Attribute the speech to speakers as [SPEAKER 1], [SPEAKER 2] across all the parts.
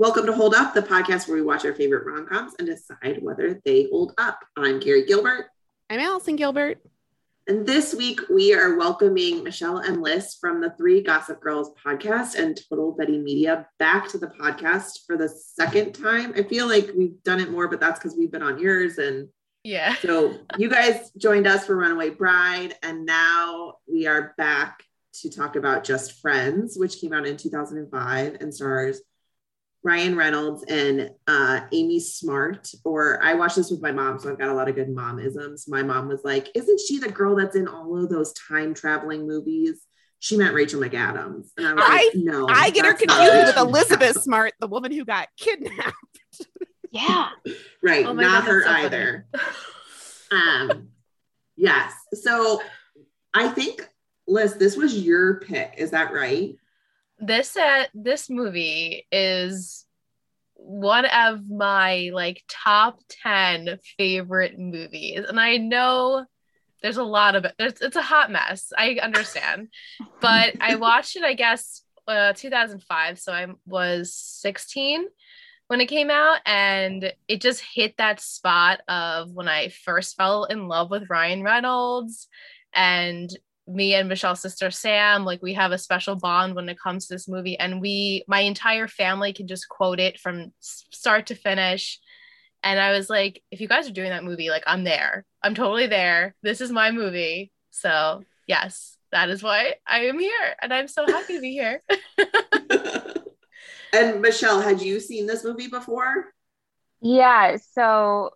[SPEAKER 1] Welcome to Hold Up, the podcast where we watch our favorite rom coms and decide whether they hold up. I'm Carrie Gilbert.
[SPEAKER 2] I'm Allison Gilbert.
[SPEAKER 1] And this week we are welcoming Michelle and Liss from the Three Gossip Girls podcast and Total Betty Media back to the podcast for the second time. I feel like we've done it more, but that's because we've been on yours. And
[SPEAKER 3] yeah.
[SPEAKER 1] So you guys joined us for Runaway Bride, and now we are back to talk about Just Friends, which came out in 2005 and stars Ryan Reynolds and uh, Amy Smart. Or I watched this with my mom, so I've got a lot of good momisms. My mom was like, "Isn't she the girl that's in all of those time traveling movies?" She meant Rachel McAdams, and I was I, like, "No,
[SPEAKER 2] I get her confused with Elizabeth Smart, the woman who got kidnapped."
[SPEAKER 3] yeah,
[SPEAKER 1] right, oh not God, her so either. um, yes. So I think Liss, this was your pick. Is that right?
[SPEAKER 3] This uh, this movie is one of my like top 10 favorite movies. And i know there's a lot of it. There's, it's a hot mess. I understand. But i watched it i guess uh, 2005 so i was 16 when it came out. And it just hit that spot of when i first fell in love with ryan reynolds. And me and Michelle's sister Sam, like we have a special bond when it comes to this movie. And we, my entire family can just quote it from start to finish. And I was like, if you guys are doing that movie, like I'm there. I'm totally there. This is my movie. So, yes, that is why I am here. And I'm so happy to be here.
[SPEAKER 1] and Michelle, had you seen this movie before?
[SPEAKER 4] Yeah. So,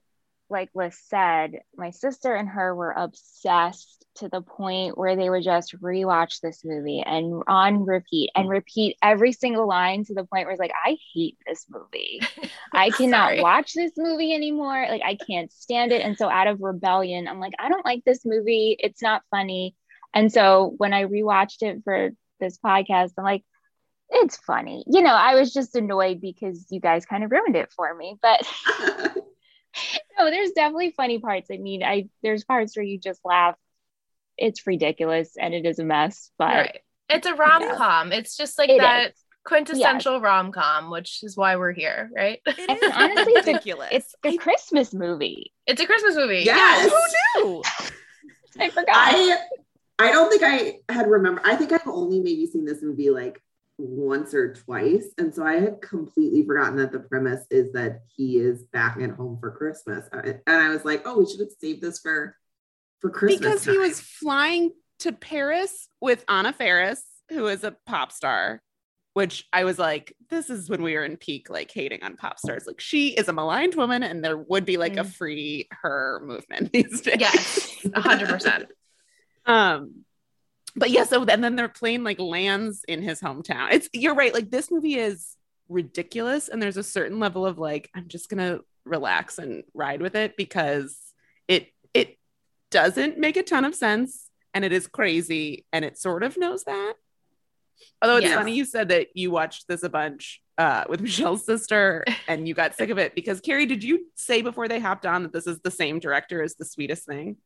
[SPEAKER 4] like Liss said, my sister and her were obsessed to the point where they would just rewatch this movie and on repeat and mm. repeat every single line to the point where it's like, I hate this movie. I cannot watch this movie anymore. Like, I can't stand it. And so, out of rebellion, I'm like, I don't like this movie. It's not funny. And so, when I rewatched it for this podcast, I'm like, it's funny. You know, I was just annoyed because you guys kind of ruined it for me. But no, there's definitely funny parts. I mean, I there's parts where you just laugh it's ridiculous and it is a mess, but right.
[SPEAKER 3] it's a rom com. Yeah. It's just like it that is. quintessential yes. rom com, which is why we're here, right?
[SPEAKER 4] It is honestly ridiculous. It's a Christmas movie.
[SPEAKER 3] It's a Christmas movie.
[SPEAKER 1] Yes.
[SPEAKER 2] Who knew?
[SPEAKER 4] I forgot.
[SPEAKER 1] I I don't think I had remembered. I think I've only maybe seen this movie like once or twice. And so I had completely forgotten that the premise is that he is back at home for Christmas. And I was like, oh, we should have saved this for for Christmas.
[SPEAKER 2] Because time. he was flying to Paris with Anna Faris, who is a pop star, which I was like, this is when we were in peak, like hating on pop stars. Like she is a maligned woman, and there would be like mm. a free her movement these days.
[SPEAKER 3] Yes, hundred percent.
[SPEAKER 2] Um, but yeah, so and then their plane like lands in his hometown. It's you're right. Like this movie is ridiculous, and there's a certain level of like, I'm just gonna relax and ride with it because it it doesn't make a ton of sense and it is crazy and it sort of knows that. Although it's yes. funny you said that you watched this a bunch uh, with Michelle's sister and you got sick of it because Carrie, did you say before they hopped on that this is the same director as The Sweetest Thing?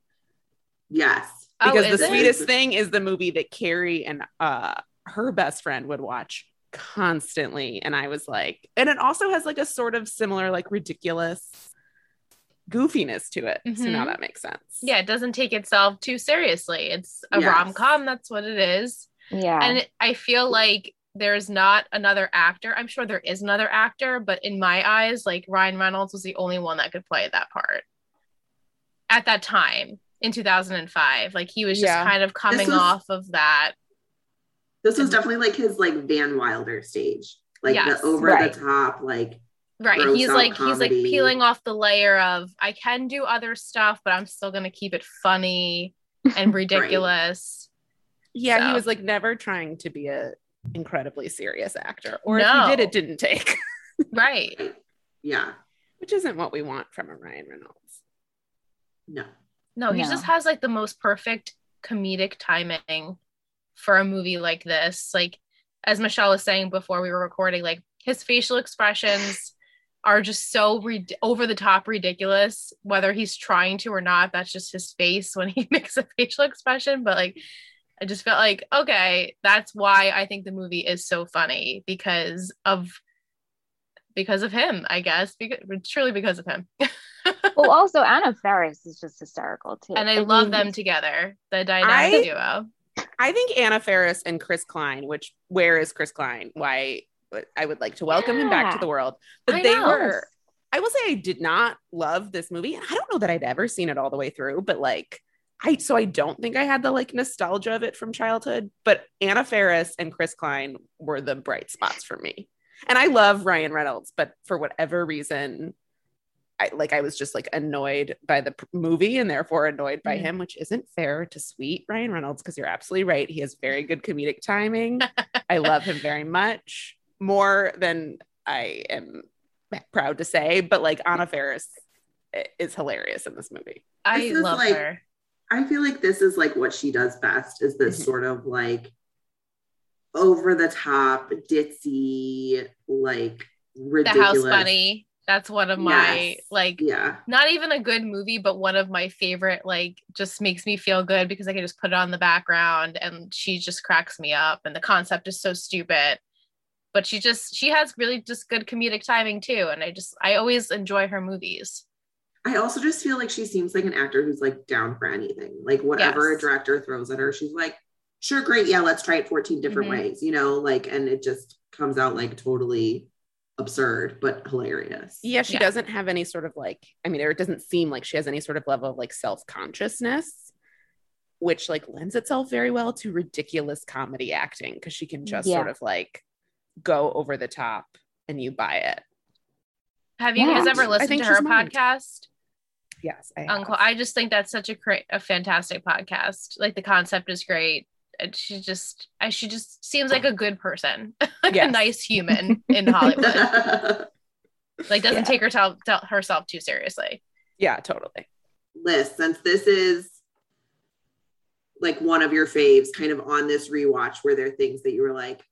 [SPEAKER 1] Yes.
[SPEAKER 2] Because oh, The it? Sweetest Thing is the movie that Carrie and uh, her best friend would watch constantly. And I was like, and it also has like a sort of similar, like ridiculous goofiness to it. Mm-hmm. So now mm-hmm. that makes sense.
[SPEAKER 3] Yeah, it doesn't take itself too seriously. It's a yes. rom com. That's what it is.
[SPEAKER 4] Yeah.
[SPEAKER 3] And I feel like there's not another actor. I'm sure there is another actor, but in my eyes, like Ryan Reynolds was the only one that could play that part at that time in 2005. Like he was just yeah. kind of coming was, off of that.
[SPEAKER 1] This was definitely like his like Van Wilder stage, like yes. the over right. the top, like
[SPEAKER 3] right he's like comedy. he's like peeling off the layer of i can do other stuff but i'm still going to keep it funny and ridiculous
[SPEAKER 2] right. yeah so. he was like never trying to be a incredibly serious actor or no. if he did it didn't take
[SPEAKER 3] right
[SPEAKER 1] yeah
[SPEAKER 2] which isn't what we want from a ryan reynolds
[SPEAKER 1] no
[SPEAKER 3] no he no. just has like the most perfect comedic timing for a movie like this like as michelle was saying before we were recording like his facial expressions are just so re- over the top ridiculous whether he's trying to or not that's just his face when he makes a facial expression but like i just felt like okay that's why i think the movie is so funny because of because of him, I guess. Because truly because of him.
[SPEAKER 4] well, also Anna Faris is just hysterical too.
[SPEAKER 3] and I, love them together, the dynamic
[SPEAKER 2] I-
[SPEAKER 3] duo.
[SPEAKER 2] I think Anna Faris and Chris Klein, which where is Chris Klein? Why I would like to welcome him back to the world. But
[SPEAKER 3] I
[SPEAKER 2] they
[SPEAKER 3] know.
[SPEAKER 2] were I will say I did not love this movie. And I don't know that I'd ever seen it all the way through, but like I so I don't think I had the like nostalgia of it from childhood, but Anna Faris and Chris Klein were the bright spots for me. And I love Ryan Reynolds, but for whatever reason, I like I was just like annoyed by the p- movie and therefore annoyed by
[SPEAKER 3] Mhm.
[SPEAKER 2] him, which isn't fair to sweet Ryan Reynolds because you're absolutely right. He has very good comedic timing. I love him very much more than I am proud to say, but like Anna Faris is hilarious in this movie.
[SPEAKER 3] I
[SPEAKER 1] This
[SPEAKER 3] love
[SPEAKER 1] like-
[SPEAKER 3] her.
[SPEAKER 1] I feel like this is like what she does best is this
[SPEAKER 2] Mhm.
[SPEAKER 1] sort of like over the top, ditzy, like
[SPEAKER 3] The
[SPEAKER 1] ridiculous.
[SPEAKER 3] House Bunny. That's one of my
[SPEAKER 1] Yes.
[SPEAKER 3] like
[SPEAKER 1] Yeah.
[SPEAKER 3] not even a good movie, but one of my favorite, like just makes me feel good because I can just put it on the background and she just cracks me up. And the concept is so stupid. But she just she has really just good comedic timing too. And I just I always enjoy her movies.
[SPEAKER 1] I also just feel like she seems like an actor who's like down for anything. Like whatever
[SPEAKER 3] Yes.
[SPEAKER 1] a director throws at her, she's like, sure, great. Yeah, let's try it 14 different
[SPEAKER 3] Mhm.
[SPEAKER 1] ways, you know, like, and it just comes out like totally absurd, but hilarious.
[SPEAKER 2] Yeah, she
[SPEAKER 3] Yeah.
[SPEAKER 2] doesn't have any sort of like, I mean, or it doesn't seem like she has any sort of level of like self consciousness, which like lends itself very well to ridiculous comedy acting because she can just
[SPEAKER 4] Yeah.
[SPEAKER 2] sort of like go over the top and you buy it.
[SPEAKER 3] Have you
[SPEAKER 4] Yeah.
[SPEAKER 3] guys ever listened to her
[SPEAKER 2] she's mine.
[SPEAKER 3] podcast?
[SPEAKER 2] Yes, I have.
[SPEAKER 3] Uncle. I just think that's such a great, a fantastic podcast. Like the concept is great. And she just, I, she just seems like a good person, like a nice human in Hollywood. like doesn't
[SPEAKER 2] Yeah.
[SPEAKER 3] take herself tell herself too seriously.
[SPEAKER 2] yeah, totally.
[SPEAKER 1] Liss, since this is like one of your faves, kind of on this rewatch, were there things that you were like,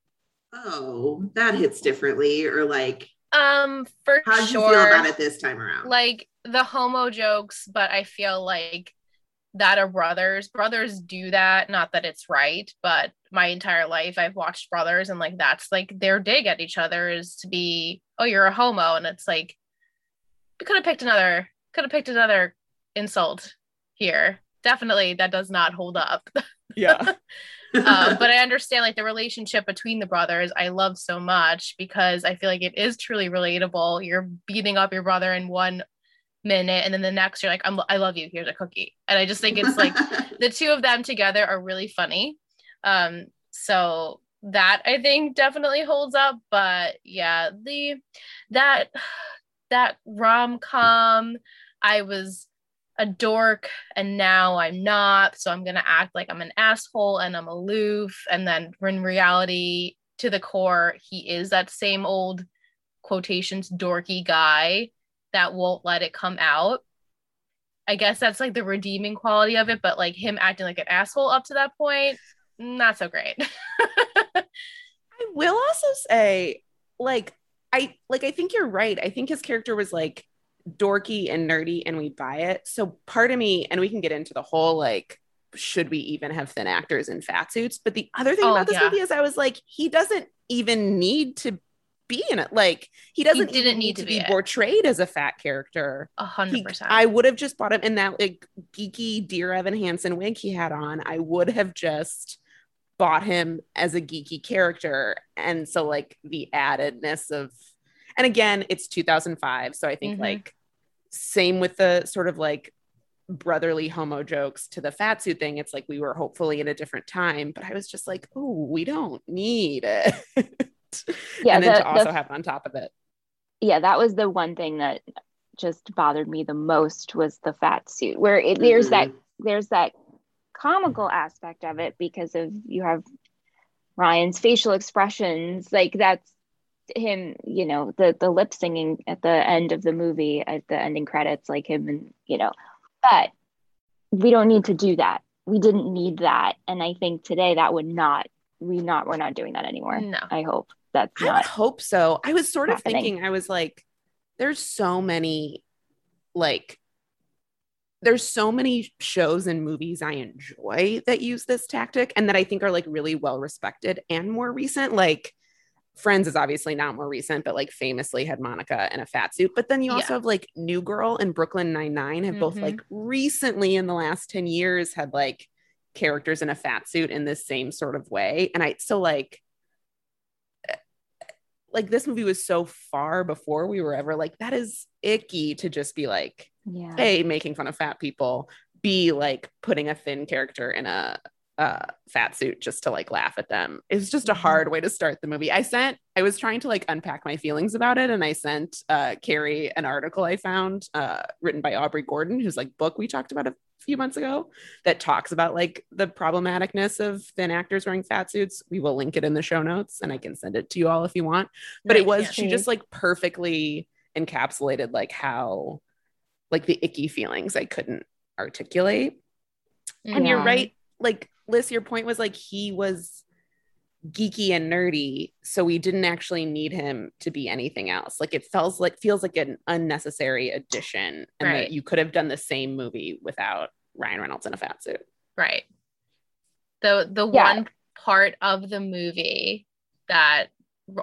[SPEAKER 1] oh, that hits differently, or like,
[SPEAKER 3] Um, for
[SPEAKER 1] how did
[SPEAKER 3] sure.
[SPEAKER 1] you feel about it this time around?
[SPEAKER 3] Like the homo jokes, but I feel like that are brothers. Brothers do that. Not that it's right, but my entire life I've watched brothers, and like that's like their dig at each other is to be, oh, you're a homo, and it's like you could have picked another, could have picked another insult here. Definitely, that does not hold up.
[SPEAKER 2] Yeah.
[SPEAKER 3] um, but I understand like the relationship between the brothers. I love so much because I feel like it is truly relatable. You're beating up your brother in one minute, and then the next you're like, I'm, "I love you. Here's a cookie." And I just think it's like the two of them together are really funny. Um, so that I think definitely holds up. But yeah, the that that rom com, I was a dork and now I'm not. So I'm gonna act like I'm an asshole and I'm aloof. And then in reality, to the core, he is that same old quotations dorky guy that won't let it come out. I guess that's like the redeeming quality of it, but like him acting like an asshole up to that point, not so great.
[SPEAKER 2] I will also say, like, I like I think you're right. I think his character was like dorky and nerdy and we buy it. So part of me, and we can get into the whole like, should we even have thin actors in fat suits? But the other thing
[SPEAKER 3] Oh,
[SPEAKER 2] about this
[SPEAKER 3] yeah.
[SPEAKER 2] movie is I was like, he doesn't even need to be in it. Like he doesn't
[SPEAKER 3] didn't need to
[SPEAKER 2] to
[SPEAKER 3] be
[SPEAKER 2] be portrayed as a fat character.
[SPEAKER 3] A hundred percent.
[SPEAKER 2] I would have just bought him in that like geeky Dear Evan Hansen wig he had on. I would have just bought him as a geeky character. And so like the addedness of and again, it's 2005. So I think
[SPEAKER 3] Mhm.
[SPEAKER 2] like same with the sort of like brotherly homo jokes to the fat suit thing. It's like we were hopefully in a different time, but I was just like, oh, we don't need it.
[SPEAKER 4] Yeah,
[SPEAKER 2] and then
[SPEAKER 4] the-
[SPEAKER 2] to also
[SPEAKER 4] the-
[SPEAKER 2] have on top of it.
[SPEAKER 4] yeah, that was the one thing that just bothered me the most was the fat suit, where it, there's that mm-hmm. there's that comical aspect of it because of you have Ryan's facial expressions, like that's him, you know, the the lip singing at the end of the movie at the ending credits, like him and you know, but we don't need to do that. We didn't need that, and I think today that would not we not we're not doing that anymore.
[SPEAKER 3] no.
[SPEAKER 4] I hope that's
[SPEAKER 2] I would
[SPEAKER 4] not
[SPEAKER 2] hope so. I was sort of thinking, I was like, there's so many, like, there's so many shows and movies I enjoy that use this tactic and that I think are like really well respected and more recent. Like Friends is obviously not more recent, but like famously had Monica in a fat suit. But then you also
[SPEAKER 3] Yeah.
[SPEAKER 2] have like New Girl and Brooklyn Nine Nine have both
[SPEAKER 3] Mhm.
[SPEAKER 2] like recently in the last 10 years had like characters in a fat suit in this same sort of way. And I so like like this movie was so far before we were ever like that is icky to just be like
[SPEAKER 4] Yeah.
[SPEAKER 2] a making fun of fat people b like putting a thin character in a uh, fat suit just to like laugh at them it's just a
[SPEAKER 3] Mhm.
[SPEAKER 2] hard way to start the movie i sent i was trying to like unpack my feelings about it and i sent uh carrie an article i found uh written by aubrey gordon whose like book we talked about a few months ago that talks about like the problematicness of thin actors wearing fat suits. We will link it in the show notes and i can send it to you all if you want. But it was
[SPEAKER 3] yeah.
[SPEAKER 2] she just like perfectly encapsulated like how like the icky feelings i couldn't articulate. And you're right. Like liss your point was like he was geeky and nerdy so we didn't actually need him to be anything else like it feels like feels like an unnecessary addition and
[SPEAKER 3] Right.
[SPEAKER 2] that you could have done the same movie without ryan reynolds in a fat suit
[SPEAKER 3] Right. The the
[SPEAKER 4] Yeah.
[SPEAKER 3] one part of the movie that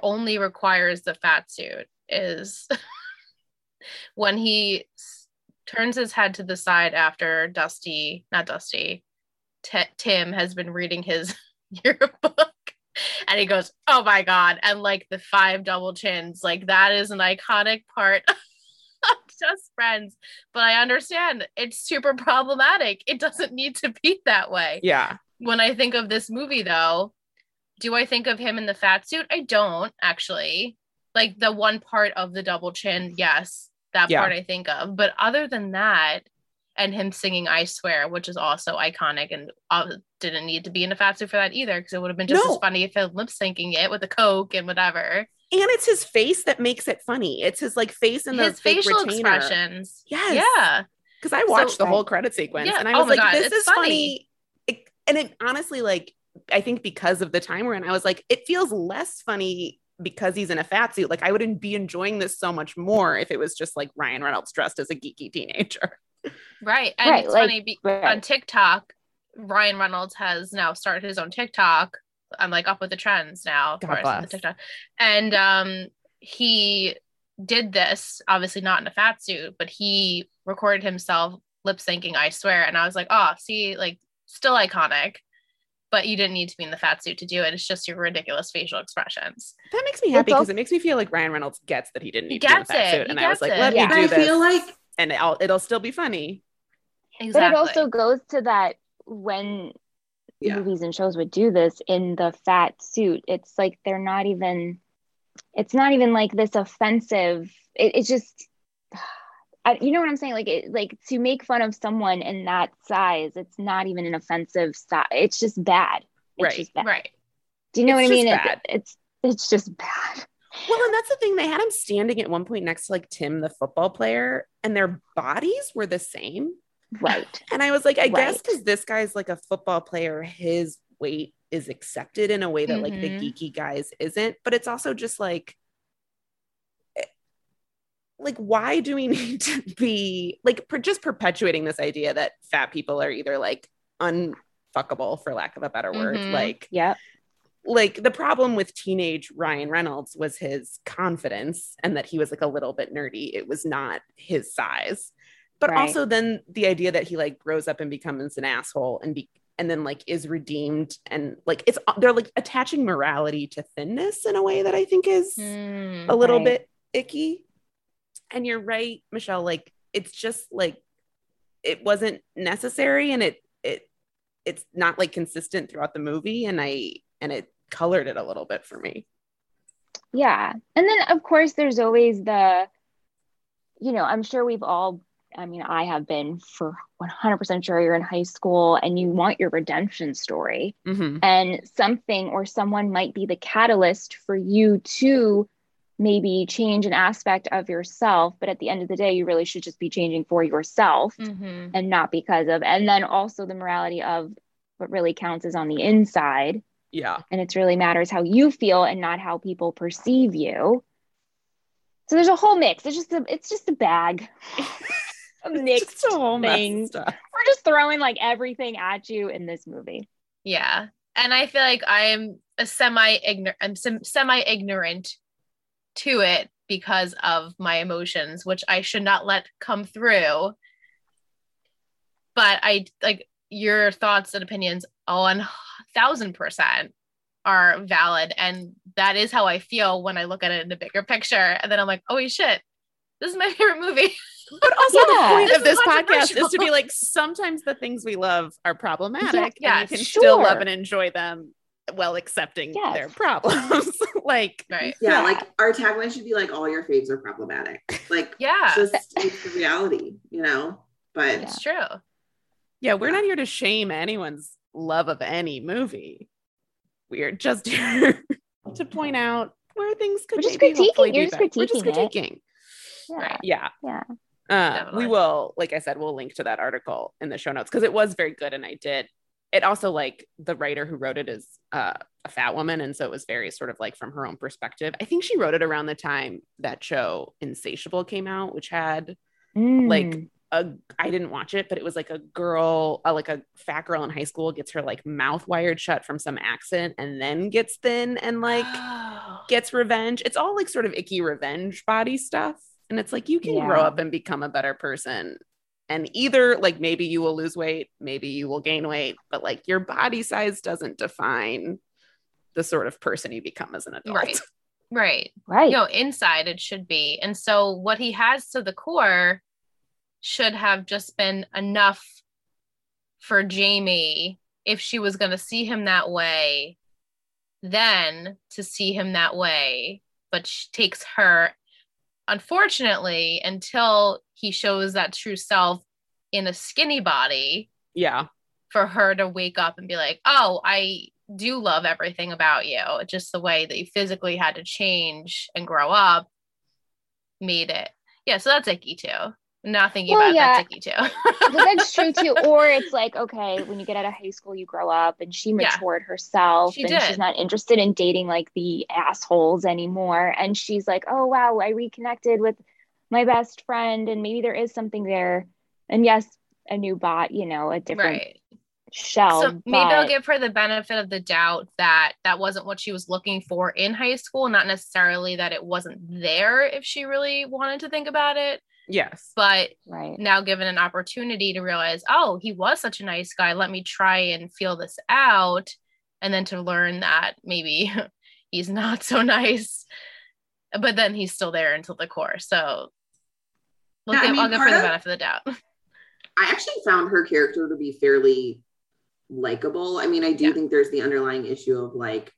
[SPEAKER 3] only requires the fat suit is when he s- turns his head to the side after Dusty, not Dusty, T- Tim has been reading his yearbook. And he goes, Oh my God. And like the five double chins, like that is an iconic part of Just Friends. But I understand it's super problematic. It doesn't need to be that way
[SPEAKER 2] yeah
[SPEAKER 3] when I think of this movie, though, do I think of him in the fat suit? I don't actually. Like the one part of the double chin, yes, that
[SPEAKER 2] Yeah.
[SPEAKER 3] part I think of. But other than that, and him singing "I Swear," which is also iconic, and uh, didn't need to be in a fat suit for that either, because it would have been just
[SPEAKER 2] No.
[SPEAKER 3] as funny if he lip syncing it with a coke and whatever.
[SPEAKER 2] and it's his face that makes it funny it's his like face and
[SPEAKER 3] His facial
[SPEAKER 2] retainer.
[SPEAKER 3] expressions,
[SPEAKER 2] Yes.
[SPEAKER 3] yeah,
[SPEAKER 2] because I watched
[SPEAKER 3] So-
[SPEAKER 2] the whole credit sequence
[SPEAKER 3] Yeah.
[SPEAKER 2] and I
[SPEAKER 3] Oh
[SPEAKER 2] was
[SPEAKER 3] my
[SPEAKER 2] like,
[SPEAKER 3] God,
[SPEAKER 2] this is
[SPEAKER 3] funny.
[SPEAKER 2] funny. It- and it honestly, like, I think because of the time we're in, I was like, it feels less funny because he's in a fat suit. Like, I wouldn't be enjoying this so much more if it was just like Ryan Reynolds dressed as a geeky teenager.
[SPEAKER 3] Right. And
[SPEAKER 4] Right,
[SPEAKER 3] it's
[SPEAKER 4] like-
[SPEAKER 3] funny be-
[SPEAKER 4] right.
[SPEAKER 3] on TikTok, Ryan Reynolds has now started his own TikTok. I'm like up with the trends now. Of
[SPEAKER 2] God
[SPEAKER 3] course,
[SPEAKER 2] bless.
[SPEAKER 3] the TikTok. And um, he did this, obviously not in a fat suit, but he recorded himself lip syncing, I swear. And I was like, oh, see, like still iconic, but you didn't need to be in the fat suit to do it. It's just your ridiculous facial expressions.
[SPEAKER 2] That makes me happy because
[SPEAKER 4] also-
[SPEAKER 2] it makes me feel like Ryan Reynolds gets that he didn't
[SPEAKER 3] He
[SPEAKER 2] need to be in a fat
[SPEAKER 3] it.
[SPEAKER 2] suit.
[SPEAKER 3] He
[SPEAKER 2] And I was like, let
[SPEAKER 4] Yeah.
[SPEAKER 2] me
[SPEAKER 1] I
[SPEAKER 2] do this.
[SPEAKER 1] I feel like
[SPEAKER 2] and it'll, it'll still be funny.
[SPEAKER 3] Exactly.
[SPEAKER 4] But it also goes to that when
[SPEAKER 1] Yeah.
[SPEAKER 4] movies and shows would do this in the fat suit, it's like they're not even, it's not even like this offensive. It, it's just, I, you know what I'm saying? Like, it, like to make fun of someone in that size, it's not even an offensive size. It's just bad. It's
[SPEAKER 2] Right,
[SPEAKER 4] just bad.
[SPEAKER 3] right.
[SPEAKER 4] Do you know
[SPEAKER 2] It's
[SPEAKER 4] what I mean?
[SPEAKER 2] just
[SPEAKER 4] It- it's it's just bad.
[SPEAKER 2] Well, and that's the thing. They had him standing at one point next to like Tim, the football player, and their bodies were the same.
[SPEAKER 4] Right.
[SPEAKER 2] And I was like, I guess because this guy's like a football player, his weight is accepted in a way that like the
[SPEAKER 3] Mhm.
[SPEAKER 2] geeky guys isn't. But it's also just like, eh, like why do we need to be like per- just perpetuating this idea that fat people are either like unfuckable for lack of a better word,
[SPEAKER 3] Mhm.
[SPEAKER 2] like
[SPEAKER 4] Yep.
[SPEAKER 2] Like the problem with teenage Ryan Reynolds was his confidence and that he was like a little bit nerdy. It was not his size. But
[SPEAKER 4] Right.
[SPEAKER 2] also then the idea that he like grows up and becomes an asshole and be and then like is redeemed and like it's they're like attaching morality to thinness in a way that I think is
[SPEAKER 3] Mm.
[SPEAKER 2] a little
[SPEAKER 4] Right.
[SPEAKER 2] bit icky. And you're right, Michelle, like it's just like it wasn't necessary and it it it's not like consistent throughout the movie and I and it colored it a little bit for me.
[SPEAKER 4] Yeah. And then, of course, there's always the, you know, I'm sure we've all, I mean, I have been for 100% sure you're in high school and you want your redemption story,
[SPEAKER 2] Mhm.
[SPEAKER 4] and something or someone might be the catalyst for you to maybe change an aspect of yourself. But at the end of the day, you really should just be changing for yourself
[SPEAKER 3] Mhm.
[SPEAKER 4] and not because of, and then also the morality of what really counts is on the inside
[SPEAKER 2] Yeah.
[SPEAKER 4] and it really matters how you feel and not how people perceive you. So there's a whole mix. It's just a it's just a bag. a mix.
[SPEAKER 2] Just whole mess of
[SPEAKER 4] things.
[SPEAKER 2] stuff.
[SPEAKER 4] We're just throwing like everything at you in this movie.
[SPEAKER 3] Yeah. and I feel like I am a semi ignorant. I'm semi ignorant to it because of my emotions, which I should not let come through. But I like your thoughts and opinions on thousand percent are valid, and that is how I feel when I look at it in the bigger picture. And then I'm like, oh shit, this is my favorite movie.
[SPEAKER 2] But also
[SPEAKER 4] Yeah.
[SPEAKER 2] the point
[SPEAKER 3] This
[SPEAKER 2] of this podcast is to be like sometimes the things we love are problematic
[SPEAKER 3] Yeah,
[SPEAKER 2] and you can
[SPEAKER 4] sure.
[SPEAKER 2] still love and enjoy them while accepting
[SPEAKER 4] Yes.
[SPEAKER 2] their problems. like
[SPEAKER 3] Right.
[SPEAKER 1] Yeah,
[SPEAKER 4] Yeah.
[SPEAKER 1] like our tagline should be like all your faves are problematic. Like
[SPEAKER 3] Yeah,
[SPEAKER 1] just it's the reality, you know? But
[SPEAKER 3] it's true.
[SPEAKER 2] yeah, we're not here to shame anyone's love of any movie. We are just here to point out where things could
[SPEAKER 4] We're just
[SPEAKER 2] maybe
[SPEAKER 4] critiquing-
[SPEAKER 2] hopefully
[SPEAKER 4] you're
[SPEAKER 2] be
[SPEAKER 4] just
[SPEAKER 2] better. We're just
[SPEAKER 4] critiquing it. Yeah.
[SPEAKER 3] Right.
[SPEAKER 2] Yeah.
[SPEAKER 4] Yeah.
[SPEAKER 2] Uh, we will, like I said, we'll link to that article in the show notes because it was very good, and I did. It also like the writer who wrote it is uh, a fat woman, and so it was very sort of like from her own perspective. I think she wrote it around the time that show Insatiable came out, which had
[SPEAKER 4] Mm.
[SPEAKER 2] like a I didn't watch it, but it was like a girl, uh, like a fat girl in high school gets her like mouth wired shut from some accident, and then gets thin and like gets revenge. It's all like sort of icky revenge body stuff. And it's like you can grow up and become a better person. And either like maybe you will lose weight, maybe you will gain weight, but like your body size doesn't define the sort of person you become as an adult.
[SPEAKER 3] Right. right.
[SPEAKER 4] right.
[SPEAKER 3] you know inside it should be and so what he has to the core should have just been enough for jamie if she was going to see him that way then to see him that way but she takes her unfortunately until he shows that true self in a skinny body
[SPEAKER 2] Yeah.
[SPEAKER 3] for her to wake up and be like, oh, I do love everything about you. Just the way that you physically had to change and grow up made it. Yeah, so that's icky too. Not thinking
[SPEAKER 4] Well,
[SPEAKER 3] about
[SPEAKER 4] yeah.
[SPEAKER 3] that's icky too.
[SPEAKER 4] But that's true too. Or it's like, okay, when you get out of high school, you grow up and she
[SPEAKER 3] Yeah.
[SPEAKER 4] matured herself
[SPEAKER 3] She
[SPEAKER 4] and
[SPEAKER 3] did.
[SPEAKER 4] she's not interested in dating like the assholes anymore. And she's like, oh, wow, I reconnected with my best friend and maybe there is something there. And yes, a new bot, you know, a different
[SPEAKER 3] right.
[SPEAKER 4] shell.
[SPEAKER 3] So maybe I'll give her the benefit of the doubt that that wasn't what she was looking for in high school, not necessarily that it wasn't there if she really wanted to think about it,
[SPEAKER 2] Yes.
[SPEAKER 3] but
[SPEAKER 4] right.
[SPEAKER 3] now given an opportunity to realize, oh, he was such a nice guy. Let me try and feel this out. And then to learn that maybe he's not so nice, but then he's still there until the core. So we'll
[SPEAKER 1] Yeah, I
[SPEAKER 3] give,
[SPEAKER 1] mean,
[SPEAKER 3] I'll give her the
[SPEAKER 1] of-
[SPEAKER 3] benefit of the doubt.
[SPEAKER 1] I actually found her character to be fairly likable. I mean, I do
[SPEAKER 3] Yeah.
[SPEAKER 1] think there's the underlying issue of like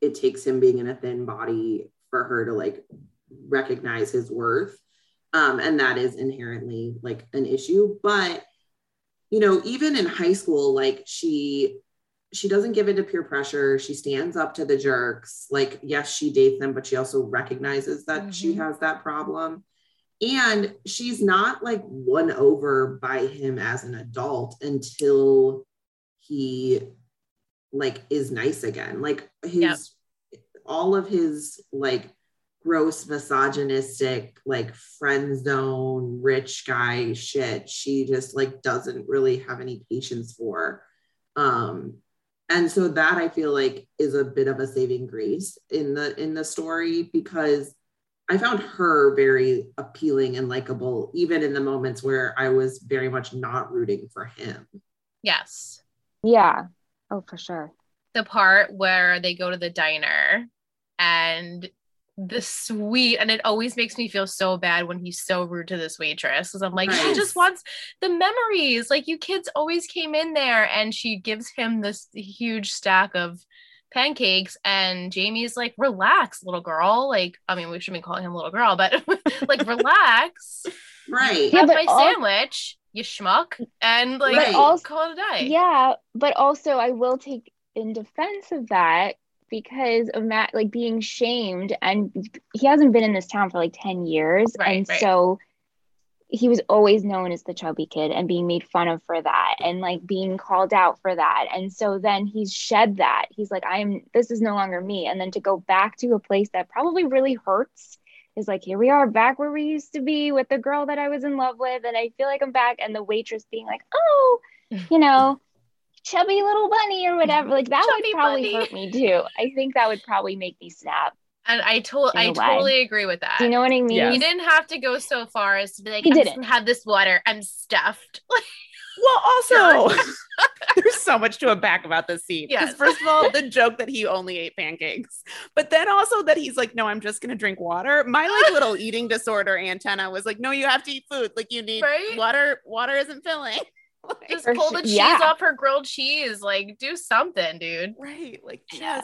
[SPEAKER 1] it takes him being in a thin body for her to like recognize his worth. Um, and that is inherently like an issue. But you know, even in high school, like she she doesn't give into peer pressure. She stands up to the jerks. Like, yes, she dates them, but she also recognizes that she
[SPEAKER 3] Mhm.
[SPEAKER 1] has that problem and she's not like won over by him as an adult until he like is nice again like his all of his like gross misogynistic like friend zone rich guy shit she just like doesn't really have any patience for um and so that i feel like is a bit of a saving grace in the in the story because I found her very appealing and likable, even in the moments where I was very much not rooting for him.
[SPEAKER 3] Yes.
[SPEAKER 4] Yeah. Oh, for sure.
[SPEAKER 3] The part where they go to the diner and the sweet, and it always makes me feel so bad when he's so rude to this waitress. Because I'm like, she
[SPEAKER 1] Right.
[SPEAKER 3] just wants the memories. Like, you kids always came in there, and she gives him this huge stack of pancakes and Jamie's like relax little girl like I mean we shouldn't be calling him little girl but like relax
[SPEAKER 1] Right.
[SPEAKER 4] Yeah,
[SPEAKER 3] have
[SPEAKER 4] but
[SPEAKER 3] my
[SPEAKER 4] all-
[SPEAKER 3] sandwich you schmuck and like
[SPEAKER 1] Right.
[SPEAKER 4] also-
[SPEAKER 3] call it a day
[SPEAKER 4] Yeah, but also I will take in defense of that because of Matt like being shamed and he hasn't been in this town for like 10 years
[SPEAKER 3] Right,
[SPEAKER 4] and
[SPEAKER 3] right.
[SPEAKER 4] so he was always known as the chubby kid and being made fun of for that and like being called out for that. And so then he's shed that. He's like i'm this is no longer me. And then to go back to a place that probably really hurts is like here we are back where we used to be with the girl that i was in love with and i feel like i'm back. And the waitress being like oh you know chubby little bunny or whatever. Like that
[SPEAKER 3] Chubby
[SPEAKER 4] would probably
[SPEAKER 3] bunny.
[SPEAKER 4] hurt me too. I think that would probably make me snap.
[SPEAKER 3] And I told
[SPEAKER 4] In
[SPEAKER 3] I
[SPEAKER 4] a way.
[SPEAKER 3] totally agree with that.
[SPEAKER 4] Do you know what I mean?
[SPEAKER 2] Yeah.
[SPEAKER 3] You didn't have to go so far as to be like,
[SPEAKER 4] He
[SPEAKER 3] I'm
[SPEAKER 4] didn't.
[SPEAKER 3] gonna have this water. I'm stuffed.
[SPEAKER 2] Well, also, there's so much to unpack about this scene. Because
[SPEAKER 3] Yes.
[SPEAKER 2] first of all, the joke that he only ate pancakes, but then also that he's like, no, I'm just gonna drink water. My like little eating disorder antenna was like, no, you have to eat food. Like you need
[SPEAKER 3] Right?
[SPEAKER 2] water. Water isn't filling. Like,
[SPEAKER 3] Just pull the cheese
[SPEAKER 4] Yeah.
[SPEAKER 3] off her grilled cheese. Like, do something, dude.
[SPEAKER 2] right. Like just
[SPEAKER 4] Yeah.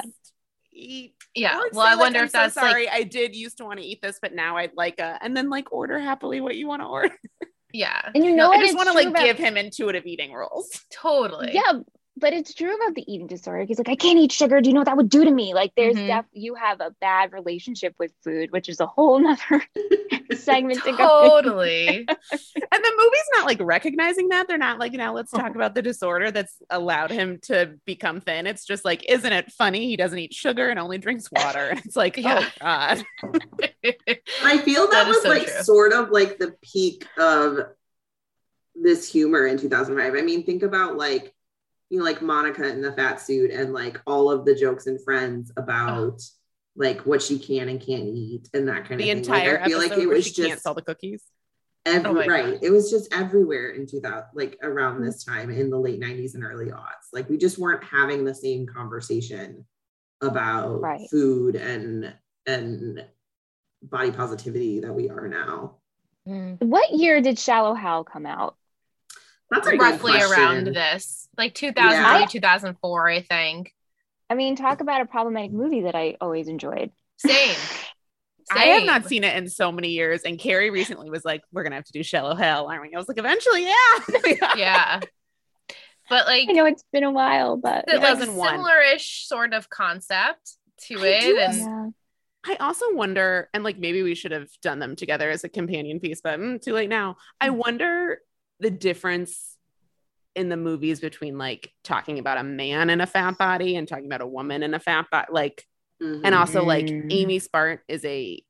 [SPEAKER 2] eat.
[SPEAKER 3] Yeah.
[SPEAKER 2] Or
[SPEAKER 3] Well,
[SPEAKER 2] say,
[SPEAKER 3] I
[SPEAKER 2] like,
[SPEAKER 3] wonder
[SPEAKER 2] I'm
[SPEAKER 3] if
[SPEAKER 2] so
[SPEAKER 3] that's
[SPEAKER 2] sorry.
[SPEAKER 3] like,
[SPEAKER 2] I did used to want to eat this, but now I'd like a, and then like order happily what you want to order.
[SPEAKER 3] yeah,
[SPEAKER 4] And you know
[SPEAKER 3] No,
[SPEAKER 4] what?
[SPEAKER 2] I just want to like
[SPEAKER 4] about-
[SPEAKER 2] give him intuitive eating rules.
[SPEAKER 3] totally.
[SPEAKER 4] Yeah, but it's true about the eating disorder. He's like, I can't eat sugar. Do you know what that would do to me? Like, there's
[SPEAKER 3] Mhm.
[SPEAKER 4] def you have a bad relationship with food, which is a whole nother segment to go.
[SPEAKER 3] Totally.
[SPEAKER 2] And the movie's not like recognizing that. They're not like, now let's talk about the disorder that's allowed him to become thin. It's just like, isn't it funny? He doesn't eat sugar and only drinks water. It's like,
[SPEAKER 3] Yeah.
[SPEAKER 2] oh God.
[SPEAKER 1] I feel that,
[SPEAKER 3] That is
[SPEAKER 1] was
[SPEAKER 3] so
[SPEAKER 1] like
[SPEAKER 3] true.
[SPEAKER 1] sort of like the peak of this humor in 2005. I mean, think about like, you know, like Monica in the fat suit and like all of the jokes and friends about like what she can and can't eat and that kind
[SPEAKER 2] The
[SPEAKER 1] of thing.
[SPEAKER 2] entire
[SPEAKER 1] like, I feel
[SPEAKER 2] episode
[SPEAKER 1] like it was
[SPEAKER 2] she
[SPEAKER 1] just
[SPEAKER 2] can't sell the cookies.
[SPEAKER 1] every,
[SPEAKER 3] Oh
[SPEAKER 1] right.
[SPEAKER 3] God.
[SPEAKER 1] It was just everywhere in 2000, like around this time in the late 90s and early aughts. Like we just weren't having the same conversation about
[SPEAKER 4] Right.
[SPEAKER 1] food and and body positivity that we are now.
[SPEAKER 3] Mm.
[SPEAKER 4] What year did Shallow Hal come out?
[SPEAKER 1] That's a
[SPEAKER 3] Roughly around this, like 2003,
[SPEAKER 1] Yeah.
[SPEAKER 3] 2004, I think.
[SPEAKER 4] I mean, talk about a problematic movie that I always enjoyed.
[SPEAKER 3] Same.
[SPEAKER 2] I have not seen it in so many years. And Carrie recently was like, we're going to have to do Shallow Hal, aren't we? I was like, eventually, yeah.
[SPEAKER 3] Yeah. But like,
[SPEAKER 4] I know it's been a while, but
[SPEAKER 2] It
[SPEAKER 3] like
[SPEAKER 2] wasn't one.
[SPEAKER 3] similar-ish sort of concept to
[SPEAKER 2] I
[SPEAKER 3] it.
[SPEAKER 2] do
[SPEAKER 3] And
[SPEAKER 4] yeah.
[SPEAKER 2] I also wonder, and like maybe we should have done them together as a companion piece, but mm, too late now. I wonder the difference in the movies between like talking about a man in a fat body and talking about a woman in a fat body. Like,
[SPEAKER 1] Mhm.
[SPEAKER 2] and also like
[SPEAKER 4] Mm.
[SPEAKER 2] Amy Smart is a,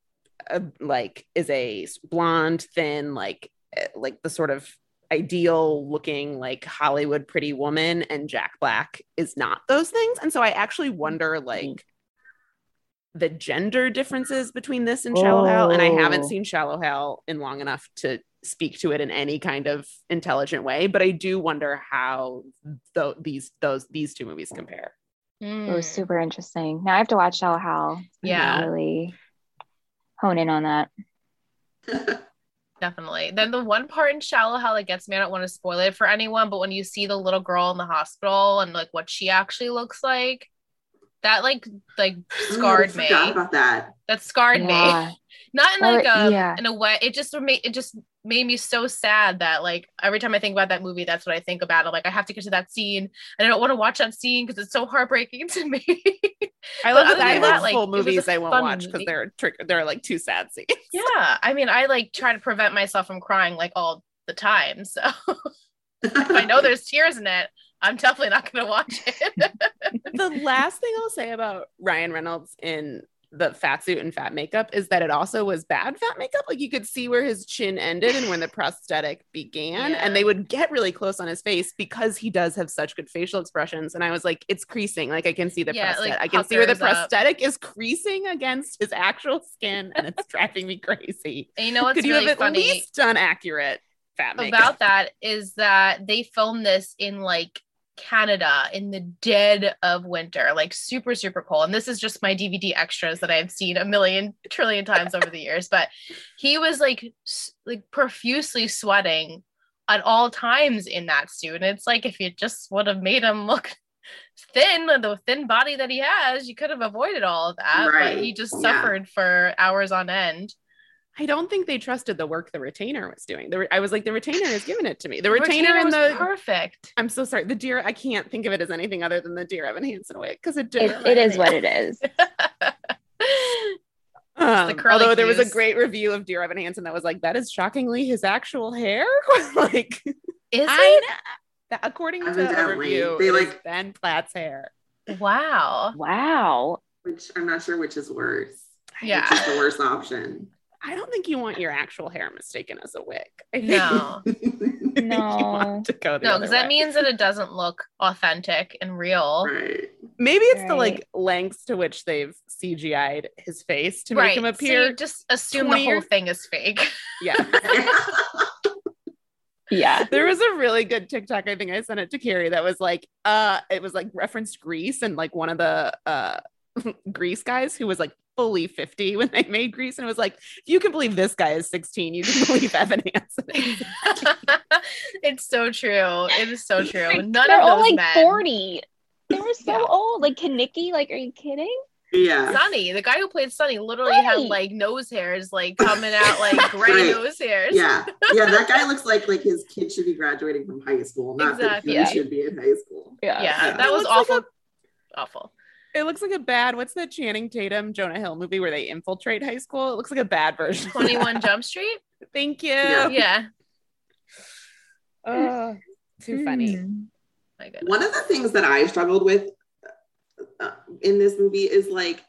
[SPEAKER 2] a like is a blonde, thin, like eh, like the sort of ideal looking like Hollywood pretty woman, and Jack Black is not those things. And so I actually wonder like the gender differences between this and Shallow Hal. And I haven't
[SPEAKER 4] Oh.
[SPEAKER 2] seen Shallow Hal in long enough to speak to it in any kind of intelligent way. But I do wonder how tho- these those these two movies compare.
[SPEAKER 4] it
[SPEAKER 3] Mm.
[SPEAKER 4] was super interesting. Now I have to watch Shallow Hal.
[SPEAKER 3] Yeah.
[SPEAKER 4] Really hone in on that.
[SPEAKER 3] Definitely. Then the one part in Shallow Hal that gets me, I don't want to spoil it for anyone, but when you see the little girl in the hospital and like what she actually looks like, that like like
[SPEAKER 1] I
[SPEAKER 3] scarred me.
[SPEAKER 1] about that.
[SPEAKER 3] That scarred me. Not in
[SPEAKER 4] Or-
[SPEAKER 3] like a
[SPEAKER 4] yeah.
[SPEAKER 3] in a way. It just made it just made me so sad that like every time I think about that movie, that's what I think about. I'm like, I have to get to that scene, and I don't want to watch that scene because it's so heartbreaking to me.
[SPEAKER 2] I love that I
[SPEAKER 3] that, like,
[SPEAKER 2] full
[SPEAKER 3] it was a
[SPEAKER 2] movies I won't watch because they're trick they're like too sad scenes.
[SPEAKER 3] yeah, I mean, I like try to prevent myself from crying like all the time. So if I know there's tears in it, I'm definitely not going to watch it.
[SPEAKER 2] the last thing I'll say about Ryan Reynolds in the fat suit and fat makeup is that it also was bad fat makeup. Like you could see where his chin ended and when the prosthetic began,
[SPEAKER 3] Yeah.
[SPEAKER 2] and they would get really close on his face because he does have such good facial expressions. And I was like, it's creasing. Like I can see the
[SPEAKER 3] Yeah, it, like,
[SPEAKER 2] prosthetic. I can see where the
[SPEAKER 3] up.
[SPEAKER 2] prosthetic is creasing against his actual skin, and it's driving me crazy.
[SPEAKER 3] and you know what's
[SPEAKER 2] could you
[SPEAKER 3] really
[SPEAKER 2] have at
[SPEAKER 3] funny?
[SPEAKER 2] least done accurate fat makeup?
[SPEAKER 3] about that is that they filmed this in like Canada in the dead of winter, like super, super cold. And this is just my DVD extras that I've seen a million trillion times over the years. But he was like, like profusely sweating at all times in that suit. And it's like if you just would have made him look thin, the thin body that he has, you could have avoided all of that. But he
[SPEAKER 1] Right.
[SPEAKER 3] just
[SPEAKER 1] Yeah.
[SPEAKER 3] suffered for hours on end.
[SPEAKER 2] I don't think they trusted the work the retainer was doing. The re- I was like, the retainer is giving it to me. The retainer,
[SPEAKER 3] Retainer
[SPEAKER 2] and
[SPEAKER 3] was
[SPEAKER 2] the
[SPEAKER 3] perfect.
[SPEAKER 2] I'm so sorry. The deer, I can't think of it as anything other than the Dear Evan Hansen wig because it did.
[SPEAKER 4] It, it is what it is.
[SPEAKER 2] Um,
[SPEAKER 3] the
[SPEAKER 2] although there was a great review of Dear Evan Hansen that was like, that is shockingly his actual hair. like,
[SPEAKER 3] Is
[SPEAKER 2] I
[SPEAKER 3] it?
[SPEAKER 2] know. That, according to a
[SPEAKER 1] Evidently,
[SPEAKER 2] review,
[SPEAKER 1] they,
[SPEAKER 2] it is
[SPEAKER 1] like-
[SPEAKER 2] Ben Platt's hair.
[SPEAKER 3] Wow.
[SPEAKER 4] Wow.
[SPEAKER 1] Which I'm not sure which is worse.
[SPEAKER 3] Yeah.
[SPEAKER 1] Which is the worst option.
[SPEAKER 2] I don't think you want your actual hair mistaken as a wig. I think
[SPEAKER 3] No.
[SPEAKER 2] make
[SPEAKER 4] No.
[SPEAKER 2] to go
[SPEAKER 3] No, because that means that it doesn't look authentic and real.
[SPEAKER 1] Right.
[SPEAKER 2] maybe it's the like lengths to which they've CGI'd his face to
[SPEAKER 3] Right.
[SPEAKER 2] make him
[SPEAKER 3] so
[SPEAKER 2] appear.
[SPEAKER 3] you just assume
[SPEAKER 2] 20
[SPEAKER 3] the whole
[SPEAKER 2] years-
[SPEAKER 3] thing is fake.
[SPEAKER 2] yeah.
[SPEAKER 4] Yeah.
[SPEAKER 2] There was a really good TikTok. I think I sent it to Carrie. That was like, uh, it was like referenced Grease and like one of the uh Grease guys who was like fully 50 when they made Grease. And it was like, you can believe this guy is 16, you can believe Evan Hansen.
[SPEAKER 3] it's so true. It is so true. None
[SPEAKER 4] They're
[SPEAKER 3] of
[SPEAKER 4] all
[SPEAKER 3] those
[SPEAKER 4] like
[SPEAKER 3] men.
[SPEAKER 4] 40. They were so
[SPEAKER 3] Yeah.
[SPEAKER 4] old. Like Kenickie, like, are you kidding?
[SPEAKER 1] yeah.
[SPEAKER 3] Sonny, the guy who played Sonny, literally had like nose hairs like coming out like gray
[SPEAKER 1] Right.
[SPEAKER 3] nose hairs.
[SPEAKER 1] Yeah. Yeah. That guy looks like like his kid should be graduating from high school, not
[SPEAKER 3] Exactly.
[SPEAKER 1] that
[SPEAKER 4] Yeah.
[SPEAKER 1] should be in high school.
[SPEAKER 3] Yeah,
[SPEAKER 1] Yeah.
[SPEAKER 3] that was
[SPEAKER 2] looks like
[SPEAKER 3] awful.
[SPEAKER 2] a-
[SPEAKER 3] awful.
[SPEAKER 2] It looks like a bad, what's the Channing Tatum, Jonah Hill movie where they infiltrate high school? It looks like a bad version.
[SPEAKER 3] 21 Jump Street?
[SPEAKER 2] Thank you.
[SPEAKER 1] Yeah.
[SPEAKER 3] Yeah.
[SPEAKER 2] Oh, too funny.
[SPEAKER 4] Mm.
[SPEAKER 3] My goodness.
[SPEAKER 1] One of the things that I struggled with uh, in this movie is like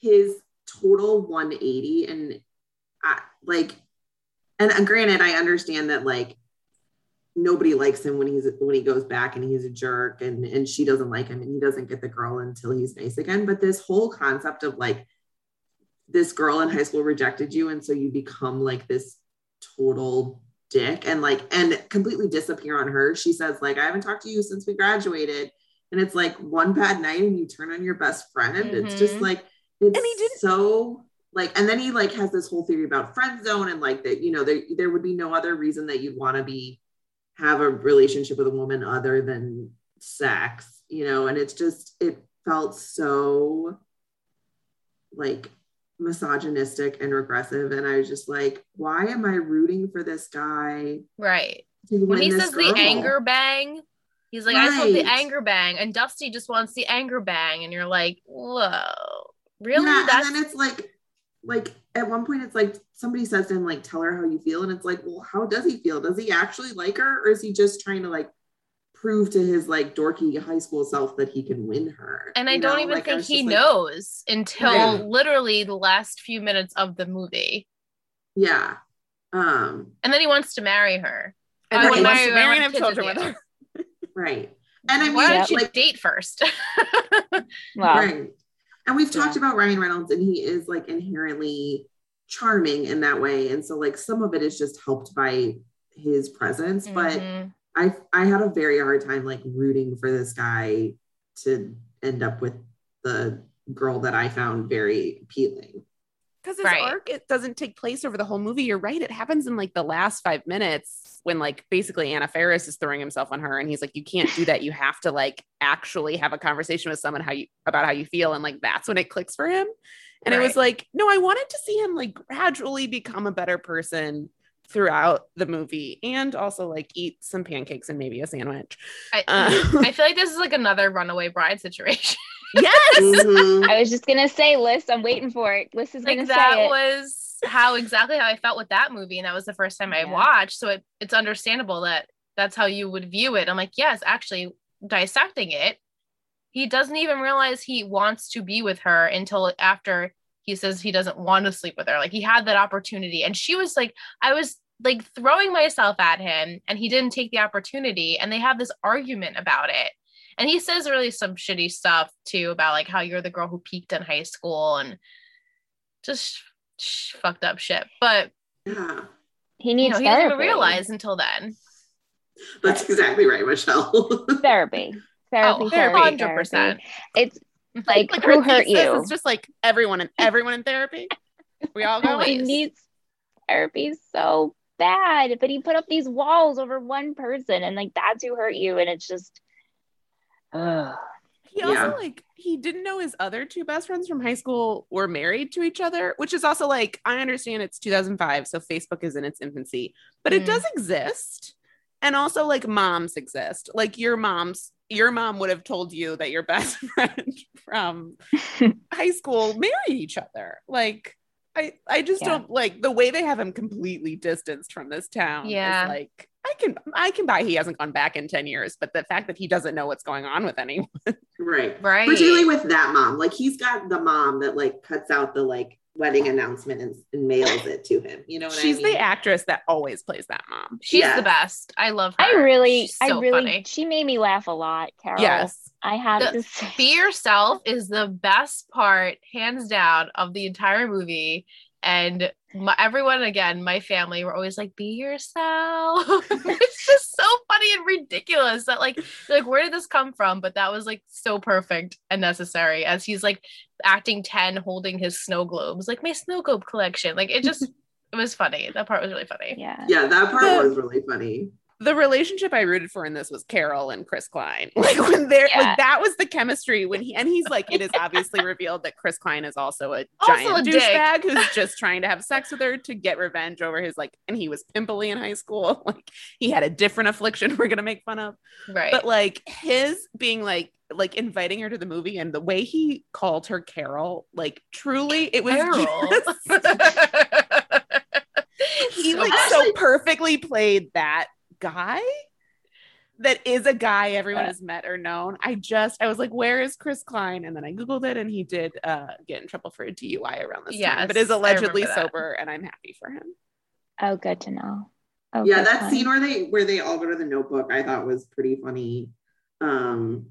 [SPEAKER 1] his total 180 and I, like and uh, granted I understand that like nobody likes him when he's when he goes back and he's a jerk and and she doesn't like him and he doesn't get the girl until he's nice again. But this whole concept of like this girl in high school rejected you and so you become like this total dick and like and completely disappear on her. She says like i haven't talked to you since we graduated. And it's like one bad night and you turn on your best friend. It's just
[SPEAKER 3] Mhm.
[SPEAKER 1] like it's
[SPEAKER 2] And he didn't-
[SPEAKER 1] so like and then he like has this whole theory about friend zone and like that you know there, there would be no other reason that you'd want to be have a relationship with a woman other than sex you know and it's just it felt so like misogynistic and regressive and i was just like why am i rooting for this guy
[SPEAKER 3] Right. When he says
[SPEAKER 1] girl?
[SPEAKER 3] the anger bang, he's like, I just want the anger bang. And Dusty just wants the anger bang. And you're like, whoa. Really?
[SPEAKER 1] Yeah,
[SPEAKER 3] That's
[SPEAKER 1] and then it's like, like at one point, it's like somebody says to him, like, tell her how you feel, and it's like, well, how does he feel? Does he actually like her, or is he just trying to like prove to his like dorky high school self that he can win her?
[SPEAKER 3] and I
[SPEAKER 1] You
[SPEAKER 3] don't
[SPEAKER 1] know?
[SPEAKER 3] even
[SPEAKER 1] Like, I
[SPEAKER 3] think he
[SPEAKER 1] like,
[SPEAKER 3] knows until
[SPEAKER 1] Yeah.
[SPEAKER 3] literally the last few minutes of the movie.
[SPEAKER 1] Yeah. Um.
[SPEAKER 3] And then he wants to marry her.
[SPEAKER 2] And
[SPEAKER 3] I
[SPEAKER 2] then
[SPEAKER 1] wanna
[SPEAKER 2] he wants
[SPEAKER 3] marry
[SPEAKER 2] to marry and have children
[SPEAKER 3] with
[SPEAKER 2] with her.
[SPEAKER 1] Right. And I mean,
[SPEAKER 3] Why don't you
[SPEAKER 1] like,
[SPEAKER 3] date first?
[SPEAKER 4] Wow.
[SPEAKER 1] Right. And we've talked
[SPEAKER 4] Yeah.
[SPEAKER 1] about Ryan Reynolds, and he is like inherently charming in that way. And so, like, some of it is just helped by his presence. But
[SPEAKER 3] Mhm.
[SPEAKER 1] I I had a very hard time like rooting for this guy to end up with the girl that I found very appealing.
[SPEAKER 2] Because his
[SPEAKER 3] Right.
[SPEAKER 2] arc it doesn't take place over the whole movie. You're right. It happens in like the last five minutes when like basically Anna Faris is throwing himself on her and he's like, You can't do that. You have to like actually have a conversation with someone how you about how you feel. And like that's when it clicks for him. And it was like, no, I wanted to see him like gradually become a better person throughout the movie and also like eat some pancakes and maybe a sandwich.
[SPEAKER 3] I,
[SPEAKER 2] Uh,
[SPEAKER 3] I feel like this is like another runaway bride situation.
[SPEAKER 2] yes.
[SPEAKER 1] Mhm.
[SPEAKER 4] I was just gonna say, Liss, I'm waiting for it. Liss is
[SPEAKER 3] like
[SPEAKER 4] gonna
[SPEAKER 3] that
[SPEAKER 4] say it.
[SPEAKER 3] was how exactly how I felt with that movie, and that was the first time I watched. So it, it's understandable that that's how you would view it. I'm like, yes, actually, dissecting it, he doesn't even realize he wants to be with her until after he says he doesn't want to sleep with her. Like he had that opportunity, and she was like, I was like throwing myself at him, and he didn't take the opportunity, and they have this argument about it. And he says really some shitty stuff too about like how you're the girl who peaked in high school and just fucked up shit. But
[SPEAKER 1] Yeah.
[SPEAKER 4] He
[SPEAKER 3] you
[SPEAKER 4] needs
[SPEAKER 3] know, he doesn't even realize until then.
[SPEAKER 1] That's exactly right, Michelle.
[SPEAKER 4] therapy. Therapy.
[SPEAKER 3] Oh,
[SPEAKER 4] therapy,
[SPEAKER 3] 100%.
[SPEAKER 4] therapy. It's like,
[SPEAKER 2] Like
[SPEAKER 4] who hurt you?
[SPEAKER 2] is just like everyone and everyone in therapy. We all go.
[SPEAKER 3] Always.
[SPEAKER 4] He needs therapy so bad, but he put up these walls over one person, and like that's who hurt you, and it's just, ugh.
[SPEAKER 2] He also
[SPEAKER 1] Yeah.
[SPEAKER 2] like he didn't know his other two best friends from high school were married to each other, which is also like I understand it's 2005, so Facebook is in its infancy, but it
[SPEAKER 3] Mm.
[SPEAKER 2] does exist. And also like moms exist. Like your mom's your mom would have told you that your best friend from high school married each other. Like I I just
[SPEAKER 4] Yeah.
[SPEAKER 2] don't like the way they have him completely distanced from this town.
[SPEAKER 3] Yeah.
[SPEAKER 2] Is like I can I can buy he hasn't gone back in 10 years, but the fact that he doesn't know what's going on with anyone.
[SPEAKER 1] right.
[SPEAKER 3] Right.
[SPEAKER 1] Particularly with that mom. Like he's got the mom that like cuts out the like wedding announcement and, and mails it to him. You know what
[SPEAKER 2] She's
[SPEAKER 1] I mean?
[SPEAKER 2] the actress that always plays that mom.
[SPEAKER 3] She's
[SPEAKER 1] Yes.
[SPEAKER 3] the best. I love her.
[SPEAKER 4] I really,
[SPEAKER 3] so
[SPEAKER 4] I really,
[SPEAKER 3] funny.
[SPEAKER 4] she made me laugh a lot, Carol.
[SPEAKER 2] Yes.
[SPEAKER 4] I have
[SPEAKER 3] The-
[SPEAKER 4] to say.
[SPEAKER 3] Be yourself is the best part, hands down, of the entire movie. And my, everyone, again, my family were always like, "Be yourself." it's just so funny and ridiculous that, like, like where did this come from? But that was like so perfect and necessary as he's like acting ten, holding his snow globes, like my snow globe collection. Like it just, it was funny. That part was really funny.
[SPEAKER 4] Yeah.
[SPEAKER 1] yeah, that part
[SPEAKER 2] The-
[SPEAKER 1] was really funny.
[SPEAKER 2] The relationship I rooted for in this was Carol and Chris Klein. Like when they're
[SPEAKER 4] Yeah.
[SPEAKER 2] like that was the chemistry when he and he's like it is obviously revealed that Chris Klein is also a
[SPEAKER 3] Also
[SPEAKER 2] giant douchebag who's just trying to have sex with her to get revenge over his like and he was pimply in high school. Like he had a different affliction we're gonna make fun of.
[SPEAKER 3] Right.
[SPEAKER 2] But like his being like like inviting her to the movie and the way he called her Carol, like truly it was he like so perfectly played that guy that is a guy everyone has met or known. I just I was like, where is Chris Klein? And then I googled it, and he did uh, get in trouble for a DUI around this time, but is allegedly sober, and I'm happy for him.
[SPEAKER 4] Oh, good to know. Oh,
[SPEAKER 1] yeah, that
[SPEAKER 4] time.
[SPEAKER 1] scene where they where they all go to the notebook, I thought was pretty funny. Um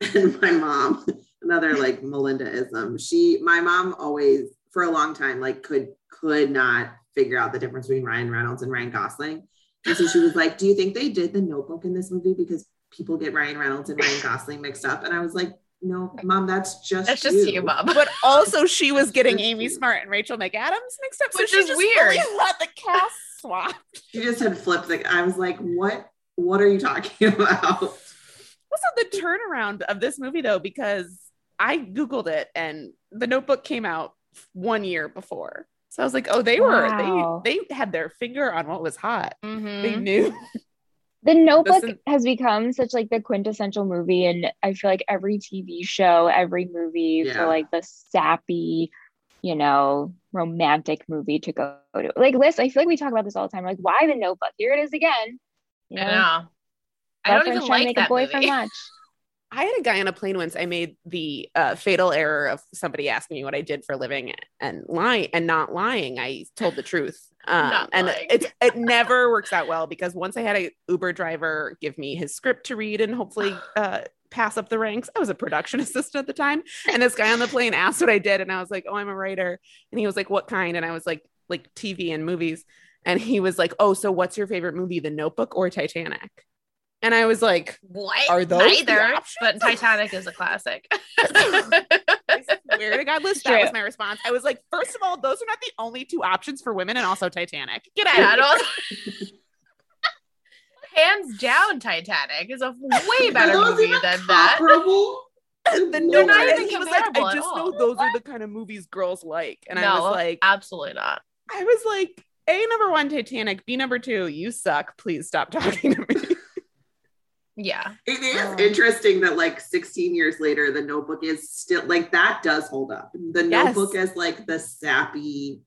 [SPEAKER 1] and my mom, another like Melinda-ism, she my mom always for a long time like could could not figure out the difference between Ryan Reynolds and Ryan Gosling. And so she was like, Do you think they did the notebook in this movie because people get Ryan Reynolds and Ryan Gosling mixed up? And I was like, No, mom, that's just
[SPEAKER 3] That's just you, mom.
[SPEAKER 2] But also, she was getting Amy
[SPEAKER 1] true.
[SPEAKER 2] Smart and Rachel McAdams mixed up, so
[SPEAKER 3] Which
[SPEAKER 2] she
[SPEAKER 3] is weird.
[SPEAKER 2] fully let the cast swap.
[SPEAKER 1] She just had flipped the I was like, What what are you talking about?
[SPEAKER 2] Also, the turnaround of this movie, though, because I Googled it and the notebook came out one year before. So I was like, oh, they
[SPEAKER 4] Wow.
[SPEAKER 2] were, they, they had their finger on what was hot. They
[SPEAKER 3] Mhm.
[SPEAKER 2] knew.
[SPEAKER 4] The Notebook
[SPEAKER 2] Listen-
[SPEAKER 4] has become such like the quintessential movie, and I feel like every TV show, every movie
[SPEAKER 1] Yeah.
[SPEAKER 4] for like the sappy, you know, romantic movie to go to. Like, Liss, I feel like we talk about this all the time. Like, why the Notebook? Here it is again. You
[SPEAKER 3] I know. I don't
[SPEAKER 4] girlfriend's
[SPEAKER 3] even
[SPEAKER 4] trying to
[SPEAKER 3] like
[SPEAKER 4] make
[SPEAKER 3] that
[SPEAKER 4] a boyfriend
[SPEAKER 3] movie.
[SPEAKER 4] watch.
[SPEAKER 2] I had a guy on a plane once. I made the uh, fatal error of somebody asking me what I did for a living and lying and not lying. I told the truth. Um, and it's it never works out well because once I had a Uber driver give me his script to read and hopefully uh, pass up the ranks. I was a production assistant at the time, and this guy on the plane asked what I did, and I was like, "Oh, I'm a writer." And he was like, "What kind?" And I was like, "Like TV and movies." And he was like, "Oh, so what's your favorite movie, The Notebook or Titanic?" And I was like,
[SPEAKER 3] What?
[SPEAKER 2] Are those
[SPEAKER 3] Neither. But Titanic is a classic.
[SPEAKER 2] I swear to God, Liss, that was my response. I was like, first of all, those are not the only two options for women, and also Titanic. Get out
[SPEAKER 3] yeah,
[SPEAKER 2] of here.
[SPEAKER 3] Hands down, Titanic is a way better movie
[SPEAKER 1] even
[SPEAKER 3] than that.
[SPEAKER 1] comparable?
[SPEAKER 2] the no,
[SPEAKER 3] not
[SPEAKER 2] and
[SPEAKER 3] even
[SPEAKER 2] he was like, I just know those are the kind of movies girls like. And I was like,
[SPEAKER 3] absolutely not.
[SPEAKER 2] I was like, A number one, Titanic, B number two, you suck. Please stop talking to me.
[SPEAKER 3] Yeah.
[SPEAKER 1] It is
[SPEAKER 4] Oh.
[SPEAKER 1] interesting that like 16 years later, the notebook is still like that does hold up. The
[SPEAKER 2] Yes.
[SPEAKER 1] notebook as like the sappy,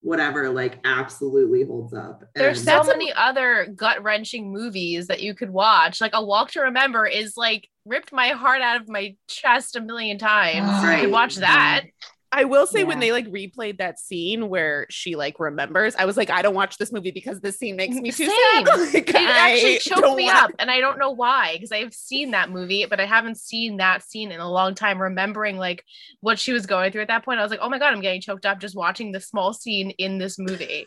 [SPEAKER 1] whatever, like absolutely holds up.
[SPEAKER 3] There's
[SPEAKER 1] And-
[SPEAKER 3] so
[SPEAKER 2] That's a-
[SPEAKER 3] many other gut wrenching movies that you could watch. Like A Walk to Remember is like ripped my heart out of my chest a million times. You could watch that.
[SPEAKER 2] I will say when they like replayed that scene where she like remembers, I was like, I don't watch this movie because this scene makes me too
[SPEAKER 3] Same.
[SPEAKER 2] sad. Like,
[SPEAKER 3] It actually choked me
[SPEAKER 2] wanna-
[SPEAKER 3] up, and I don't know why. Because I've seen that movie, but I haven't seen that scene in a long time. Remembering like what she was going through at that point, I was like, "Oh my god, I'm getting choked up just watching the small scene in this movie."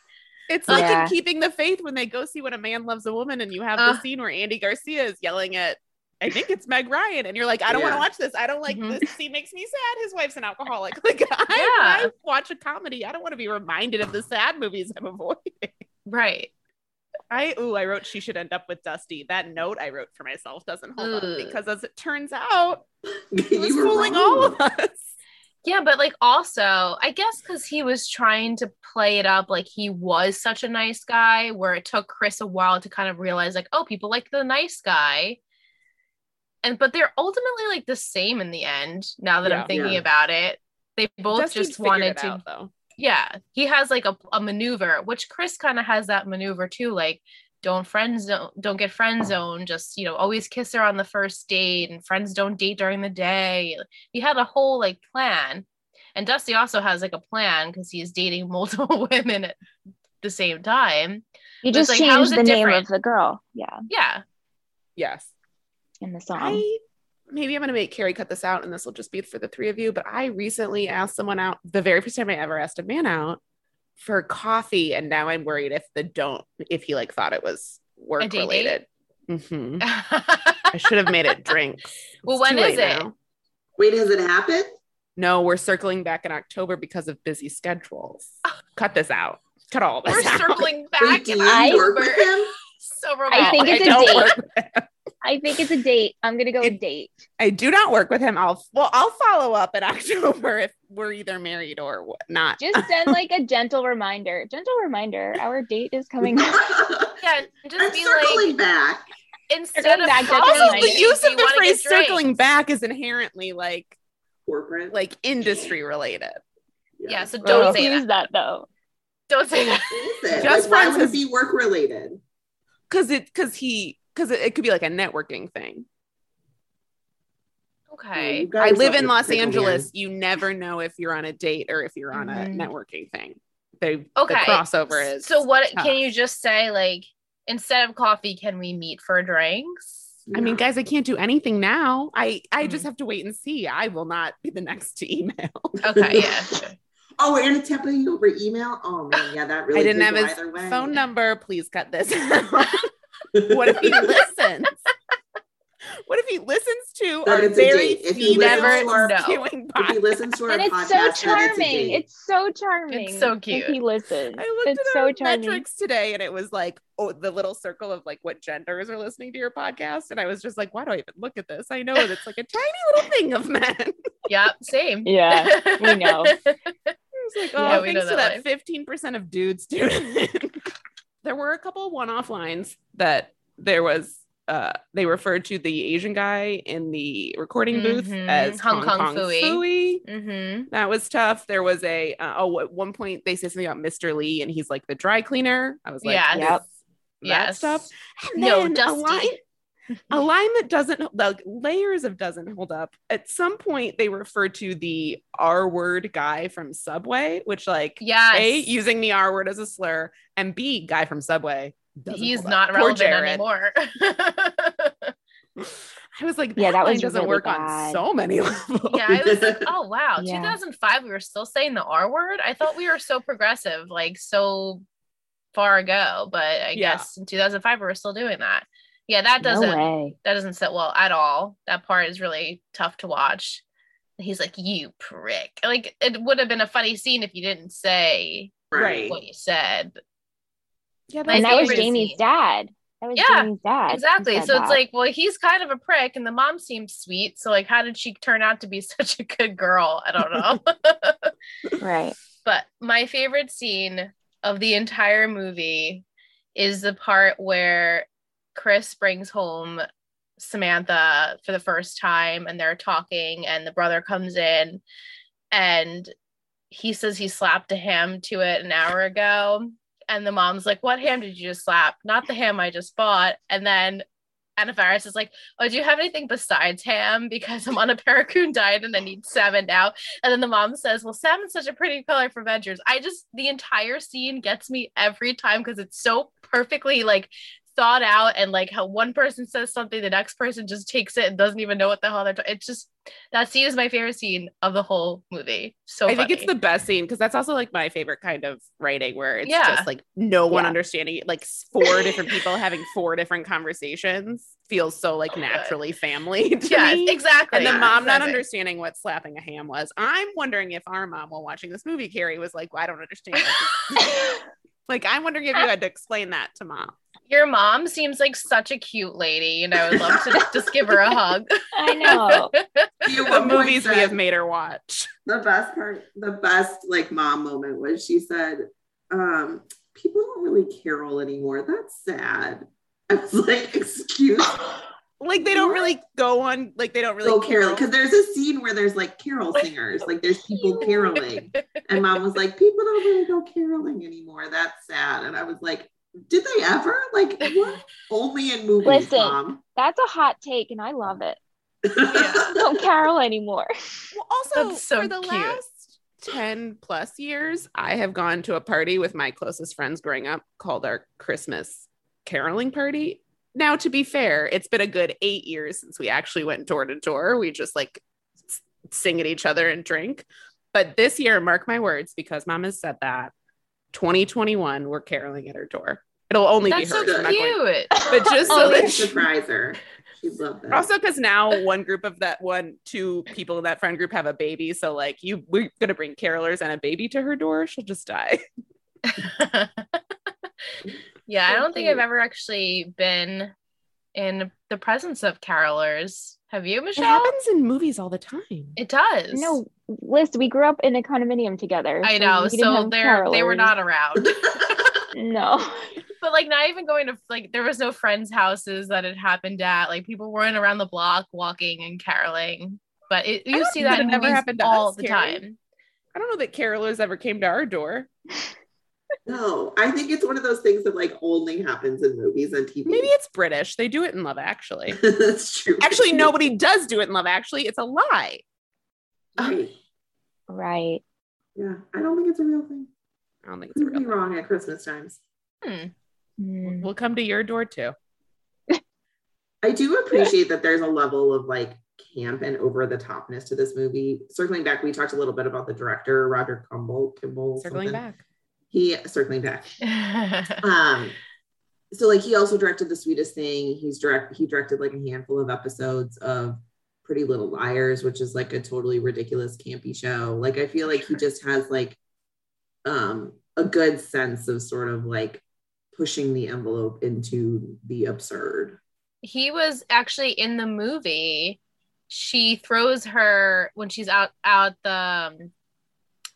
[SPEAKER 2] It's like
[SPEAKER 4] Yeah.
[SPEAKER 2] in keeping the faith when they go see when a man loves a woman, and you have
[SPEAKER 3] Uh.
[SPEAKER 2] the scene where Andy Garcia is yelling at, I think it's Meg Ryan, and you're like, I don't want to watch this. I don't like
[SPEAKER 3] Mhm.
[SPEAKER 2] this He makes me sad. His wife's an alcoholic. Like I,
[SPEAKER 3] Yeah.
[SPEAKER 2] I watch a comedy, I don't want to be reminded of the sad movies I'm avoiding.
[SPEAKER 3] Right.
[SPEAKER 2] I ooh, I wrote she should end up with Dusty. That note I wrote for myself doesn't hold up because as it turns out, he was fooling
[SPEAKER 1] wrong.
[SPEAKER 2] all of us.
[SPEAKER 3] Yeah, but like also, I guess because he was trying to play it up like he was such a nice guy, where it took Chris a while to kind of realize, like, oh, people like the nice guy. And but they're ultimately like the same in the end, now that
[SPEAKER 2] Yeah.
[SPEAKER 3] I'm thinking
[SPEAKER 1] Yeah.
[SPEAKER 3] about it. They both
[SPEAKER 2] Dusty's
[SPEAKER 3] just wanted to
[SPEAKER 2] out, though.
[SPEAKER 3] yeah he has like a, a maneuver which chris kind of has that maneuver too like don't friends don't don't get friend zone just you know always kiss her on the first date and friends don't date during the day he had a whole like plan And Dusty also has like a plan because he's dating multiple women at the same time.
[SPEAKER 4] You just
[SPEAKER 3] like,
[SPEAKER 4] changed the name
[SPEAKER 3] different?
[SPEAKER 4] of the girl. Yeah,
[SPEAKER 3] Yeah.
[SPEAKER 2] Yes.
[SPEAKER 4] In the song.
[SPEAKER 2] I maybe I'm gonna make Carrie cut this out, and this will just be for the three of you. But I recently asked someone out the very first time I ever asked a man out for coffee, and now I'm worried if the don't if he like thought it was work
[SPEAKER 3] date
[SPEAKER 2] related. hmm I should have made it drinks.
[SPEAKER 3] Well,
[SPEAKER 2] It's
[SPEAKER 3] when
[SPEAKER 2] too
[SPEAKER 3] is
[SPEAKER 2] late
[SPEAKER 3] it?
[SPEAKER 2] now.
[SPEAKER 1] Wait, has it happened?
[SPEAKER 2] No, we're circling back in October because of busy schedules. Cut this out. Cut all this
[SPEAKER 3] We're
[SPEAKER 2] out.
[SPEAKER 3] circling back
[SPEAKER 1] Wait, do
[SPEAKER 3] in
[SPEAKER 1] you work with
[SPEAKER 3] October.
[SPEAKER 1] him?
[SPEAKER 3] So romantic.
[SPEAKER 4] I think it's a date.
[SPEAKER 2] work with him.
[SPEAKER 4] I think it's a date. I'm gonna go
[SPEAKER 2] It-
[SPEAKER 4] with date.
[SPEAKER 2] I do not work with him. I'll well, I'll follow up in October if we're either married or not.
[SPEAKER 4] Just send like a gentle reminder. Gentle reminder. Our date is coming.
[SPEAKER 1] I'm
[SPEAKER 3] yeah, just be
[SPEAKER 1] circling
[SPEAKER 3] like
[SPEAKER 1] back.
[SPEAKER 3] instead
[SPEAKER 4] Circling
[SPEAKER 3] of
[SPEAKER 4] back,
[SPEAKER 3] coffee,
[SPEAKER 4] that's
[SPEAKER 2] also, the use of the phrase "circling back" is inherently like
[SPEAKER 1] Corporate.
[SPEAKER 2] like industry related.
[SPEAKER 3] Yeah, so
[SPEAKER 4] Don't
[SPEAKER 3] don't say
[SPEAKER 4] use
[SPEAKER 3] that.
[SPEAKER 4] that though.
[SPEAKER 3] Don't say that.
[SPEAKER 1] What is?
[SPEAKER 2] Just
[SPEAKER 1] like, why
[SPEAKER 2] friends
[SPEAKER 1] would be work related?
[SPEAKER 2] Because it because he because it, it could be like a networking thing.
[SPEAKER 3] Okay.
[SPEAKER 2] I live in Los Angeles. You never know if you're on a date or if you're on a
[SPEAKER 3] Mhm.
[SPEAKER 2] networking thing. They
[SPEAKER 3] Okay.
[SPEAKER 2] the crossover is
[SPEAKER 3] So what
[SPEAKER 2] tough.
[SPEAKER 3] can you just say like instead of coffee, can we meet for drinks?
[SPEAKER 2] I mean, guys, I can't do anything now. I I
[SPEAKER 3] Mm.
[SPEAKER 2] just have to wait and see. I will not be the next to email.
[SPEAKER 3] Okay, yeah. Sure.
[SPEAKER 1] Oh, we're gonna template over email. Oh man, yeah, that really.
[SPEAKER 2] I didn't have his
[SPEAKER 1] way.
[SPEAKER 2] phone number. Please cut this what if he listens? What if he listens to
[SPEAKER 1] Then
[SPEAKER 2] our
[SPEAKER 1] it's a
[SPEAKER 2] very
[SPEAKER 1] date. If he
[SPEAKER 2] female
[SPEAKER 3] listens to our-
[SPEAKER 1] If he
[SPEAKER 2] podcast?
[SPEAKER 1] listens to our
[SPEAKER 4] And it's
[SPEAKER 1] podcast,
[SPEAKER 4] so
[SPEAKER 1] then it's a
[SPEAKER 4] charming.
[SPEAKER 1] date.
[SPEAKER 4] It's so charming.
[SPEAKER 3] It's so
[SPEAKER 4] If
[SPEAKER 3] cute.
[SPEAKER 4] he listens.
[SPEAKER 2] I looked
[SPEAKER 4] It's
[SPEAKER 2] at
[SPEAKER 4] so
[SPEAKER 2] our
[SPEAKER 4] charming.
[SPEAKER 2] metrics today, and it was like, oh, the little circle of like what genders are listening to your podcast, and I was just like, why do I even look at this? I know that it's like a tiny little thing of men.
[SPEAKER 3] Yep, same.
[SPEAKER 4] Yeah, we know.
[SPEAKER 2] It was like, oh,
[SPEAKER 3] Yeah,
[SPEAKER 2] thanks to
[SPEAKER 3] that
[SPEAKER 2] that fifteen percent of dudes tune in. there were a couple one-off lines that there was. Uh, they referred to the Asian guy in the recording booth
[SPEAKER 3] Mhm.
[SPEAKER 2] as
[SPEAKER 3] Hong
[SPEAKER 2] Hong,
[SPEAKER 3] Kong
[SPEAKER 2] Kong
[SPEAKER 3] mm-hmm.
[SPEAKER 2] That was tough. There was a uh, oh, at one point they say something about Mr. Lee, and he's like the dry cleaner. I was like,
[SPEAKER 3] Yes.
[SPEAKER 2] this-
[SPEAKER 4] Yep.
[SPEAKER 2] that
[SPEAKER 3] Yes.
[SPEAKER 2] stuff. And
[SPEAKER 3] No, Dusty.
[SPEAKER 2] line, a line that doesn't the layers of doesn't hold up. At some point, they refer to the R word guy from Subway, which like
[SPEAKER 3] yeah
[SPEAKER 2] a using the R word as a slur, and B guy from Subway. doesn't
[SPEAKER 3] He's
[SPEAKER 2] up.
[SPEAKER 3] not
[SPEAKER 2] Poor
[SPEAKER 3] relevant anymore.
[SPEAKER 2] I was like,
[SPEAKER 4] Yeah,
[SPEAKER 2] that,
[SPEAKER 4] that
[SPEAKER 2] line
[SPEAKER 4] was
[SPEAKER 2] doesn't
[SPEAKER 4] really
[SPEAKER 2] work on so many levels.
[SPEAKER 3] yeah, I was like, oh wow,
[SPEAKER 4] Yeah.
[SPEAKER 3] 2005. We were still saying the R word. I thought we were so progressive, like so far ago, but I
[SPEAKER 2] Yeah.
[SPEAKER 3] guess in 2005 we were still doing that. Yeah, that doesn't
[SPEAKER 4] way.
[SPEAKER 3] that doesn't sit well at all. That part is really tough to watch. He's like, you prick. Like it would have been a funny scene if you didn't say
[SPEAKER 1] right.
[SPEAKER 3] what you said.
[SPEAKER 2] Yeah,
[SPEAKER 3] My
[SPEAKER 4] And that was Jamie's
[SPEAKER 3] scene.
[SPEAKER 4] dad. That was
[SPEAKER 3] Yeah,
[SPEAKER 4] Jamie's dad.
[SPEAKER 3] Exactly.
[SPEAKER 4] said
[SPEAKER 3] So it's like, well, he's kind of a prick, and the mom seems sweet. So like, how did she turn out to be such a good girl? I don't know.
[SPEAKER 4] right.
[SPEAKER 3] but my favorite scene of the entire movie is the part where Chris brings home Samantha for the first time and they're talking and the brother comes in and he says he slapped a ham to it an hour ago. And the mom's like what ham did you just slap? Not the ham I just bought. And then Anna Faris is like oh do you have anything besides ham? Because I'm on a paracoon diet and I need salmon now. And then the mom says, Well, salmon's such a pretty color for veggies. I just, the entire scene gets me every time because it's so perfectly like thought out and like how one person says something, the next person just takes it and doesn't even know what the hell they're talking. It's just, that scene is my favorite scene of the whole movie. So
[SPEAKER 2] I think it's the best scene because that's also like my favorite kind of writing where it's
[SPEAKER 3] Yeah.
[SPEAKER 2] just like no one
[SPEAKER 4] Yeah.
[SPEAKER 2] understanding it. Like four different people having four different conversations feels so like
[SPEAKER 3] good.
[SPEAKER 2] naturally family to
[SPEAKER 3] Yes,
[SPEAKER 2] me.
[SPEAKER 3] exactly.
[SPEAKER 2] And the mom not understanding what slapping a ham was. I'm wondering if our mom, while watching this movie, Carrie was like, well, I don't understand. like, I'm wondering if you had to explain that to mom.
[SPEAKER 3] Your mom seems like such a cute lady, and I would love to just give her a hug.
[SPEAKER 4] I know.
[SPEAKER 1] See, at
[SPEAKER 2] The
[SPEAKER 1] one point
[SPEAKER 2] movies we have made her watch.
[SPEAKER 1] the best part, the best like mom moment was she said, um, people don't really carol anymore. That's sad. I was like, excuse
[SPEAKER 2] Like they don't really go on. Like they don't really
[SPEAKER 1] go carol
[SPEAKER 2] carol.
[SPEAKER 1] because there's a scene where there's like carol singers, like there's people caroling, and mom was like, people don't really go caroling anymore. That's sad. And I was like, did they ever? Like what? Only in movies,
[SPEAKER 4] Listen.
[SPEAKER 1] mom.
[SPEAKER 4] That's a hot take, and I love it.
[SPEAKER 3] Yeah.
[SPEAKER 4] Don't carol anymore.
[SPEAKER 2] Well, also
[SPEAKER 3] so
[SPEAKER 2] for the
[SPEAKER 3] cute.
[SPEAKER 2] last 10 plus years, I have gone to a party with my closest friends growing up called our Christmas caroling party. Now, to be fair, it's been a good eight years since we actually went door to door. We just like s- sing at each other and drink. But this year, mark my words, because mom has said that 2021, we're caroling at her door. It'll only
[SPEAKER 3] That's
[SPEAKER 2] be
[SPEAKER 3] so
[SPEAKER 2] hers. I'm going-
[SPEAKER 3] cute.
[SPEAKER 2] but just oh, so
[SPEAKER 4] Oh,
[SPEAKER 2] that
[SPEAKER 4] that's
[SPEAKER 2] she,
[SPEAKER 1] Surprise her. She'd love that.
[SPEAKER 2] also because now one group of that one two people in that friend group have a baby so like you we're gonna bring carolers and a baby to her door she'll just die
[SPEAKER 3] yeah, I don't think I've ever actually been in the presence of carolers. Have you, Michelle?
[SPEAKER 2] it happens in movies all the time
[SPEAKER 3] It does.
[SPEAKER 4] No, Liss, we grew up in a condominium together.
[SPEAKER 3] I know.
[SPEAKER 4] we didn't
[SPEAKER 3] So they're they were not around.
[SPEAKER 4] No.
[SPEAKER 3] but like not even going to like there was no friends' houses that it happened at. Like people weren't around the block walking and caroling. But it, you see that
[SPEAKER 2] that it never happened
[SPEAKER 3] all
[SPEAKER 2] us,
[SPEAKER 3] the
[SPEAKER 2] Carrie.
[SPEAKER 3] time.
[SPEAKER 2] i don't know that carolers ever came to our door
[SPEAKER 1] no, I think it's one of those things that like only happens in movies and TV.
[SPEAKER 2] maybe it's british they do it in love actually
[SPEAKER 1] that's true.
[SPEAKER 2] actually nobody does do it in love actually it's a lie
[SPEAKER 1] Right.
[SPEAKER 4] Right.
[SPEAKER 1] Yeah, I don't think it's a real thing.
[SPEAKER 2] i don't think it's a real
[SPEAKER 1] be
[SPEAKER 2] thing.
[SPEAKER 1] wrong at Christmas times.
[SPEAKER 3] Hmm.
[SPEAKER 4] Mm.
[SPEAKER 2] we'll come to your door too
[SPEAKER 1] I do appreciate that there's a level of like camp and over the topness to this movie. Circling back, we talked a little bit about the director, Roger Kumble. Kumble
[SPEAKER 2] circling
[SPEAKER 1] something.
[SPEAKER 2] back
[SPEAKER 1] He circling back. Um, so like he also directed The Sweetest Thing. He's direct. He directed like a handful of episodes of Pretty Little Liars, which is like a totally ridiculous campy show. Like I feel like he just has like um a good sense of sort of like pushing the envelope into the absurd.
[SPEAKER 3] he was actually in the movie. She throws her when she's out out the um,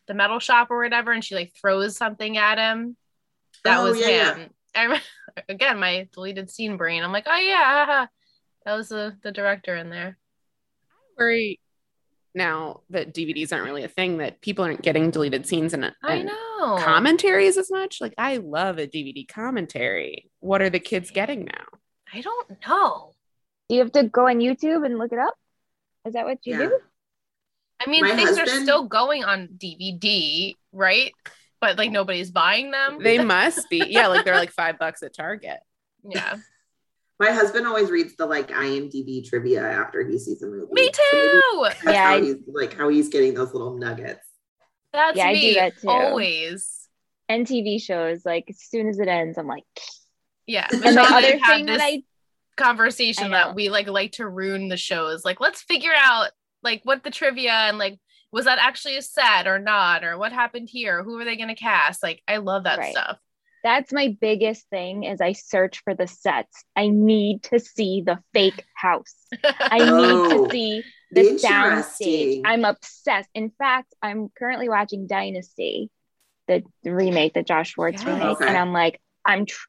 [SPEAKER 3] the metal shop or whatever, and she like throws something at him. That
[SPEAKER 1] Oh,
[SPEAKER 3] was
[SPEAKER 1] yeah, yeah.
[SPEAKER 3] him. I remember, again, my deleted scene brain. I'm like, oh yeah, that was the the director in there.
[SPEAKER 2] Worry now that dvds aren't really a thing that people aren't getting deleted scenes and,
[SPEAKER 3] I know.
[SPEAKER 2] commentaries as much. Like I love a DVD commentary. What are the kids getting now?
[SPEAKER 3] I don't know.
[SPEAKER 4] Do you have to go on YouTube and look it up? Is that what you
[SPEAKER 1] Yeah.
[SPEAKER 4] do?
[SPEAKER 3] I mean,
[SPEAKER 1] My
[SPEAKER 3] things are still going on DVD, right? But like nobody's buying them.
[SPEAKER 2] They must be. Yeah, like they're like five bucks at Target.
[SPEAKER 3] yeah.
[SPEAKER 1] My husband always reads the like IMDb trivia after he sees a movie.
[SPEAKER 3] Me
[SPEAKER 1] So
[SPEAKER 3] too.
[SPEAKER 1] That's
[SPEAKER 4] Yeah,
[SPEAKER 1] how
[SPEAKER 4] I-
[SPEAKER 1] he's like how he's getting those little nuggets.
[SPEAKER 3] That's
[SPEAKER 4] Yeah, I do
[SPEAKER 3] me.
[SPEAKER 4] that too.
[SPEAKER 3] Always.
[SPEAKER 4] And TV shows, like as soon as it ends, I'm like,
[SPEAKER 3] Yeah.
[SPEAKER 4] and
[SPEAKER 3] Michelle
[SPEAKER 4] the
[SPEAKER 3] and I
[SPEAKER 4] other
[SPEAKER 3] had
[SPEAKER 4] thing that I
[SPEAKER 3] conversation
[SPEAKER 4] I
[SPEAKER 3] that we like like to ruin the shows. Like, let's figure out like what the trivia and like was that actually a set or not, or what happened here? Who are they gonna cast? Like, I love that
[SPEAKER 4] Right.
[SPEAKER 3] stuff.
[SPEAKER 4] That's my biggest thing is I search for the sets. I need to see the fake house. I need
[SPEAKER 1] Oh,
[SPEAKER 4] to see the sound I'm obsessed. In fact, I'm currently watching Dynasty, the, the remake, the Josh Schwartz
[SPEAKER 3] Yeah.
[SPEAKER 4] remake,
[SPEAKER 1] Okay.
[SPEAKER 4] and I'm like, I'm tr-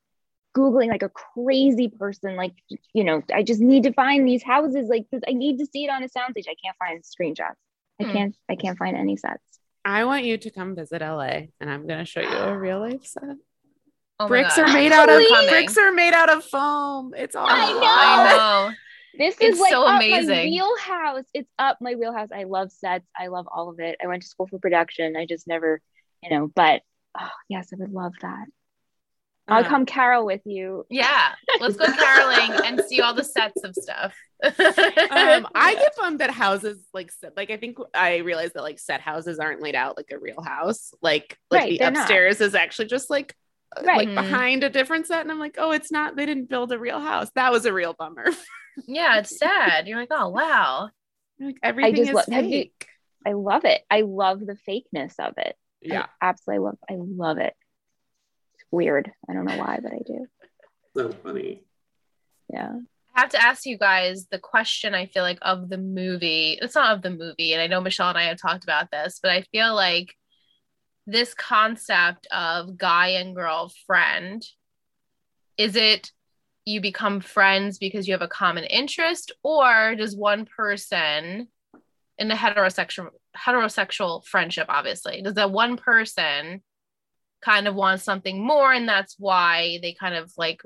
[SPEAKER 4] googling like a crazy person. Like, you know, I just need to find these houses. Like, 'cause I need to see it on a soundstage. I can't find screenshots. I
[SPEAKER 3] Hmm.
[SPEAKER 4] can't. I can't find any sets.
[SPEAKER 2] I want you to come visit LA and I'm gonna show you a real life set.
[SPEAKER 3] Oh
[SPEAKER 2] bricks are made out of
[SPEAKER 3] Coming.
[SPEAKER 2] bricks are made out of foam. It's all
[SPEAKER 4] I know.
[SPEAKER 3] I know.
[SPEAKER 4] This
[SPEAKER 3] It's
[SPEAKER 4] is like
[SPEAKER 3] so
[SPEAKER 4] up my
[SPEAKER 3] amazing.
[SPEAKER 4] wheelhouse. It's up my wheelhouse. I love sets. I love all of it. I went to school for production. I just never, you know, but oh yes, I would love that. I'll come carol with you.
[SPEAKER 3] Yeah. Let's go caroling and see all the sets of stuff.
[SPEAKER 2] um, I get bummed that houses like set, like I think I realized that like set houses aren't laid out like a real house. Like like
[SPEAKER 4] Right,
[SPEAKER 2] the
[SPEAKER 4] they're not.
[SPEAKER 2] upstairs is actually just like
[SPEAKER 4] Right.
[SPEAKER 2] like mm-hmm. behind a different set, and I'm like, oh, it's not. They didn't build a real house. That was a real bummer.
[SPEAKER 3] yeah, it's sad. You're like, oh wow.
[SPEAKER 2] like everything
[SPEAKER 4] just
[SPEAKER 2] is
[SPEAKER 4] love- have you-
[SPEAKER 2] fake.
[SPEAKER 4] I love it. I love the fakeness of it.
[SPEAKER 2] yeah.
[SPEAKER 4] I absolutely love. I love it. It's weird. I don't know why, but I do.
[SPEAKER 1] So funny.
[SPEAKER 4] Yeah.
[SPEAKER 3] I have to ask you guys the question I feel like of the movie. It's not of the movie, and I know Michelle and I have talked about this, but I feel like this concept of guy and girl friend is it you become friends because you have a common interest, or does one person in a heterosexual heterosexual friendship, obviously, does that one person kind of want something more, and that's why they kind of like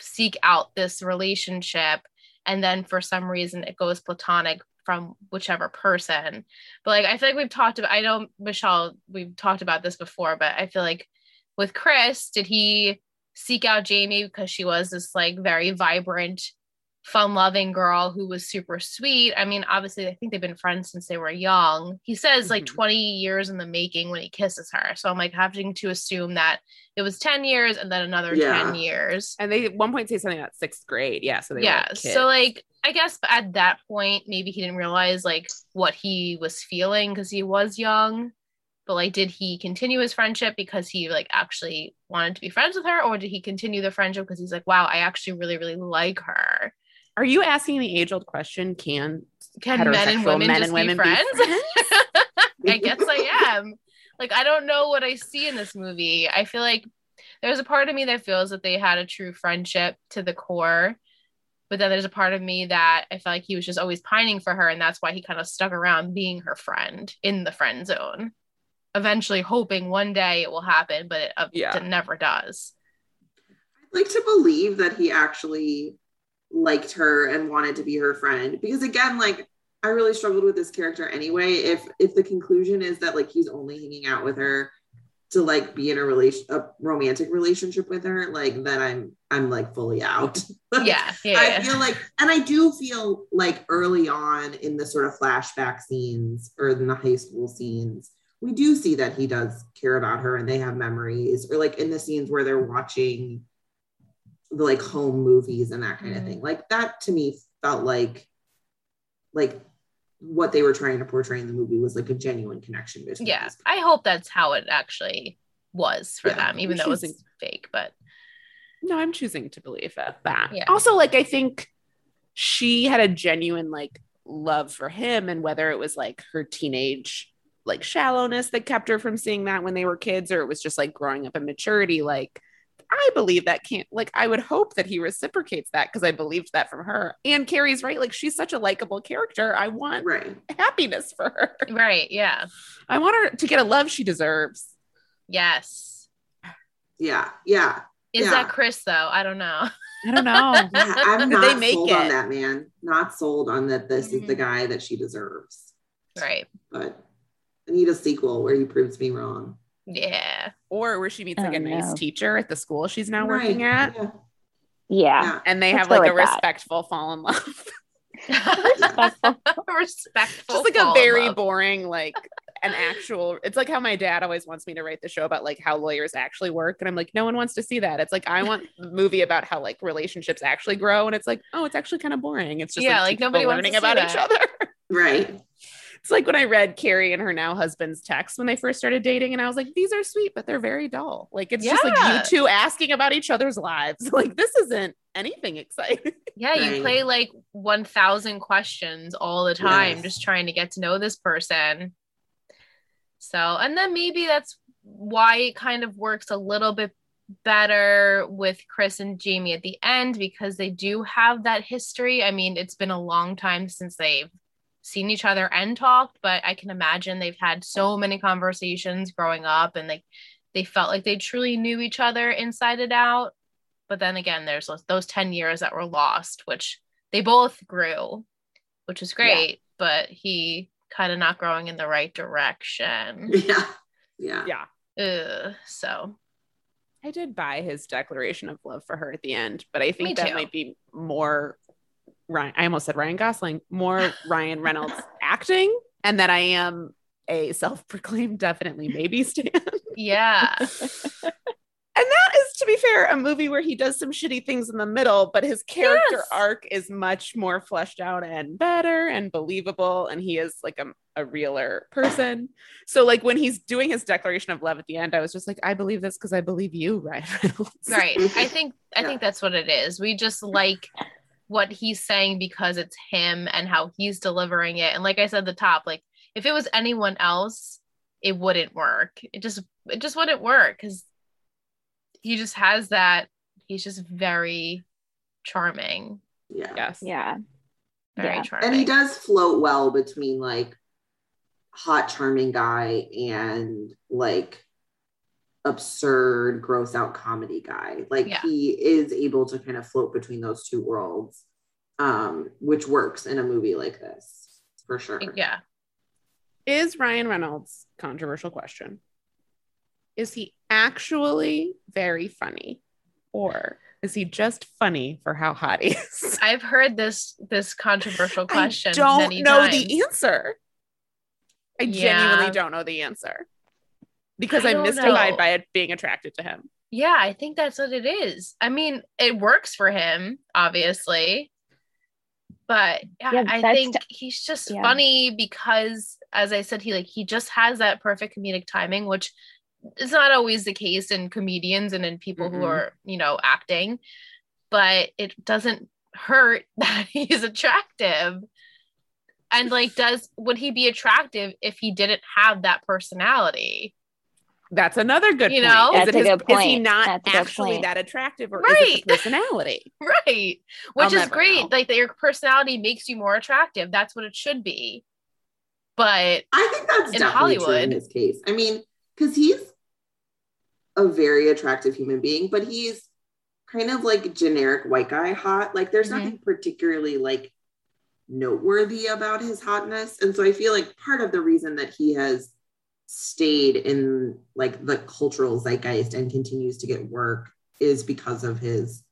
[SPEAKER 3] seek out this relationship and then for some reason it goes platonic from whichever person. But like I feel like we've talked about I know Michelle, we've talked about this before, but I feel like with Chris, did he seek out Jamie because she was this like very vibrant, fun loving girl who was super sweet. I mean, obviously, I think they've been friends since they were young. He says like
[SPEAKER 1] Mhm.
[SPEAKER 3] 20 years in the making when he kisses her. So I'm like having to assume that it was 10 years and then another
[SPEAKER 1] Yeah.
[SPEAKER 3] 10 years.
[SPEAKER 2] And they at one point say something about sixth grade. Yeah. So they
[SPEAKER 3] Yeah.
[SPEAKER 2] like.
[SPEAKER 3] So like I guess at that point, maybe he didn't realize like what he was feeling because he was young. But like, did he continue his friendship because he like actually wanted to be friends with her, or did he continue the friendship because he's like, wow, I actually really, really like her?
[SPEAKER 2] Are you asking the age old question? Can
[SPEAKER 3] Can men and women
[SPEAKER 2] men
[SPEAKER 3] just
[SPEAKER 2] and women
[SPEAKER 3] be
[SPEAKER 2] be
[SPEAKER 3] friends? I guess I am. Like, I don't know what I see in this movie. I feel like there's a part of me that feels that they had a true friendship to the core. But then there's a part of me that I felt like he was just always pining for her. And that's why he kind of stuck around being her friend in the friend zone, eventually hoping one day it will happen, but it, uh,
[SPEAKER 2] Yeah.
[SPEAKER 3] it never does.
[SPEAKER 1] I'd like to believe that he actually liked her and wanted to be her friend because again like I really struggled with this character anyway if if the conclusion is that like he's only hanging out with her to like be in a relation a romantic relationship with her like then I'm I'm like fully out.
[SPEAKER 3] Yeah. Yeah.
[SPEAKER 1] I feel like, and I do feel like early on in the sort of flashback scenes or in the high school scenes, we do see that he does care about her and they have memories, or like in the scenes where they're watching the like home movies and that kind of
[SPEAKER 3] Mhm.
[SPEAKER 1] thing. Like that to me felt like, like what they were trying to portray in the movie was like a genuine connection between.
[SPEAKER 3] yeah.
[SPEAKER 1] these
[SPEAKER 3] I hope that's how it actually was for
[SPEAKER 1] Yeah,
[SPEAKER 3] them, even
[SPEAKER 2] I'm
[SPEAKER 3] though it was
[SPEAKER 2] choosing-
[SPEAKER 3] fake. But
[SPEAKER 2] no, I'm choosing to believe that. that.
[SPEAKER 3] Yeah.
[SPEAKER 2] Also, like I think she had a genuine like love for him, and whether it was like her teenage like shallowness that kept her from seeing that when they were kids, or it was just like growing up in maturity, like I believe that can't like I would hope that he reciprocates that because I believed that from her. And Carrie's right, like she's such a likable character. I want
[SPEAKER 1] Right.
[SPEAKER 2] happiness for her.
[SPEAKER 3] right. Yeah.
[SPEAKER 2] I want her to get a love she deserves.
[SPEAKER 3] Yes.
[SPEAKER 1] Yeah. Yeah.
[SPEAKER 3] Is
[SPEAKER 1] Yeah.
[SPEAKER 3] that Chris though? I don't know.
[SPEAKER 2] I don't know.
[SPEAKER 1] Yeah, I'm not
[SPEAKER 2] they make
[SPEAKER 1] sold
[SPEAKER 2] it?
[SPEAKER 1] on that man. Not sold on that this is the
[SPEAKER 3] Mhm.
[SPEAKER 1] guy that she deserves.
[SPEAKER 3] Right.
[SPEAKER 1] But I need a sequel where he proves me wrong.
[SPEAKER 3] Yeah.
[SPEAKER 2] or where she meets like
[SPEAKER 4] Oh,
[SPEAKER 2] a nice
[SPEAKER 4] no.
[SPEAKER 2] techer at the school she's now
[SPEAKER 1] Right,
[SPEAKER 2] working at.
[SPEAKER 1] Yeah.
[SPEAKER 4] Yeah.
[SPEAKER 1] yeah.
[SPEAKER 2] and they
[SPEAKER 4] Let's
[SPEAKER 2] have like a
[SPEAKER 4] with that.
[SPEAKER 2] respectful fall in love.
[SPEAKER 3] Respectful.
[SPEAKER 2] Just like a
[SPEAKER 3] fall in
[SPEAKER 2] very boring, like an actual. It's like how my dad always wants me to write the show about like how lawyers actually work, and I'm like, no one wants to see that. It's like I want a movie about how like relationships actually grow, and it's like, oh, it's actually kind of boring. It's just
[SPEAKER 3] Yeah,
[SPEAKER 2] like,
[SPEAKER 3] like, nobody
[SPEAKER 2] people
[SPEAKER 3] wants to
[SPEAKER 2] learning
[SPEAKER 3] see
[SPEAKER 2] about each other.
[SPEAKER 1] Right.
[SPEAKER 2] It's like when I read Carrie and her now husband's text when they first started dating, and I was like, these are sweet, but they're very dull. Like it's just like you two asking about each other's lives. Like this isn't anything exciting.
[SPEAKER 3] Yeah, you
[SPEAKER 1] Right.
[SPEAKER 3] play like 1000 questions all the time
[SPEAKER 1] Yes.
[SPEAKER 3] just trying to get to know this person. So, and then maybe that's why it kind of works a little bit better with Chris and Jamie at the end because they do have that history. I mean, it's been a long time since they've seen each other and talked, but I can imagine they've had so many conversations growing up and like they felt like they truly knew each other inside and out. But then again, there's those- those 10 years that were lost, which they both grew, which is great, but he kind of not growing in the right direction.
[SPEAKER 1] Yeah. Yeah.
[SPEAKER 2] Yeah.
[SPEAKER 3] Ugh, so
[SPEAKER 2] I did buy his declaration of love for her at the end, but I think
[SPEAKER 3] Me
[SPEAKER 2] that
[SPEAKER 3] too.
[SPEAKER 2] might be more Ryan. I almost said Ryan Gosling, more Ryan Reynolds acting, and that I am a self-proclaimed definitely maybe stan.
[SPEAKER 3] yeah.
[SPEAKER 2] And that is, to be fair, a movie where he does some shitty things in the middle, but his character
[SPEAKER 3] Yes.
[SPEAKER 2] arc is much more fleshed out and better and believable. And he is like a, a realer person. So, like, when he's doing his declaration of love at the end, I was just like, I believe this because I believe you, Ryan Reynolds.
[SPEAKER 3] right i think i
[SPEAKER 1] Yeah.
[SPEAKER 3] think that's what it is we just like what he's saying because it's him and how he's delivering it and like i said at the top like if it was anyone else it wouldn't work it just it just wouldn't work because he just has that he's just very charming
[SPEAKER 1] Yeah.
[SPEAKER 2] Yes.
[SPEAKER 4] Yeah.
[SPEAKER 3] very
[SPEAKER 4] Yeah.
[SPEAKER 3] charming
[SPEAKER 1] And he does float well between like hot, charming guy and like absurd, gross out comedy guy. Like
[SPEAKER 3] Yeah.
[SPEAKER 1] he is able to kind of float between those two worlds, um, which works in a movie like this. for sure.
[SPEAKER 3] Yeah.
[SPEAKER 2] Is Ryan Reynolds controversial question? Is he actually very funny, or is he just funny for how hot he is?
[SPEAKER 3] I've heard this this controversial question.
[SPEAKER 2] I don't
[SPEAKER 3] many
[SPEAKER 2] know
[SPEAKER 3] times.
[SPEAKER 2] the answer. I
[SPEAKER 3] Yeah.
[SPEAKER 2] genuinely don't know the answer because
[SPEAKER 3] I
[SPEAKER 2] I'm mystified
[SPEAKER 3] know.
[SPEAKER 2] by it being attracted to him.
[SPEAKER 3] Yeah, I think that's what it is. I mean, it works for him, obviously. But yeah,
[SPEAKER 4] Yeah,
[SPEAKER 3] I think
[SPEAKER 4] t-
[SPEAKER 3] he's just
[SPEAKER 4] yeah.
[SPEAKER 3] funny because as I said, he like he just has that perfect comedic timing, which is not always the case in comedians and in people who
[SPEAKER 2] Mm-mm.
[SPEAKER 3] are, you know, acting. But it doesn't hurt that he's attractive. And like, does would he be attractive if he didn't have that personality?
[SPEAKER 2] That's another good
[SPEAKER 3] You
[SPEAKER 2] point.
[SPEAKER 3] know?
[SPEAKER 2] is,
[SPEAKER 4] That's
[SPEAKER 2] it
[SPEAKER 4] a
[SPEAKER 2] his,
[SPEAKER 4] good
[SPEAKER 2] is he not
[SPEAKER 4] That's
[SPEAKER 2] actually that attractive or is it
[SPEAKER 3] Right.
[SPEAKER 2] personality?
[SPEAKER 3] Right.
[SPEAKER 2] I'll
[SPEAKER 3] Which is great.
[SPEAKER 2] know.
[SPEAKER 3] Like that your personality makes you more attractive. That's what it should be. But
[SPEAKER 1] I think that's
[SPEAKER 3] In
[SPEAKER 1] definitely true in
[SPEAKER 3] Hollywood.
[SPEAKER 1] his case. I mean, because he's a very attractive human being, but he's kind of like generic white guy hot. Like there's
[SPEAKER 3] Mhm.
[SPEAKER 1] nothing particularly like noteworthy about his hotness. And so I feel like part of the reason that he has stayed in like the cultural zeitgeist and continues to get work is because of his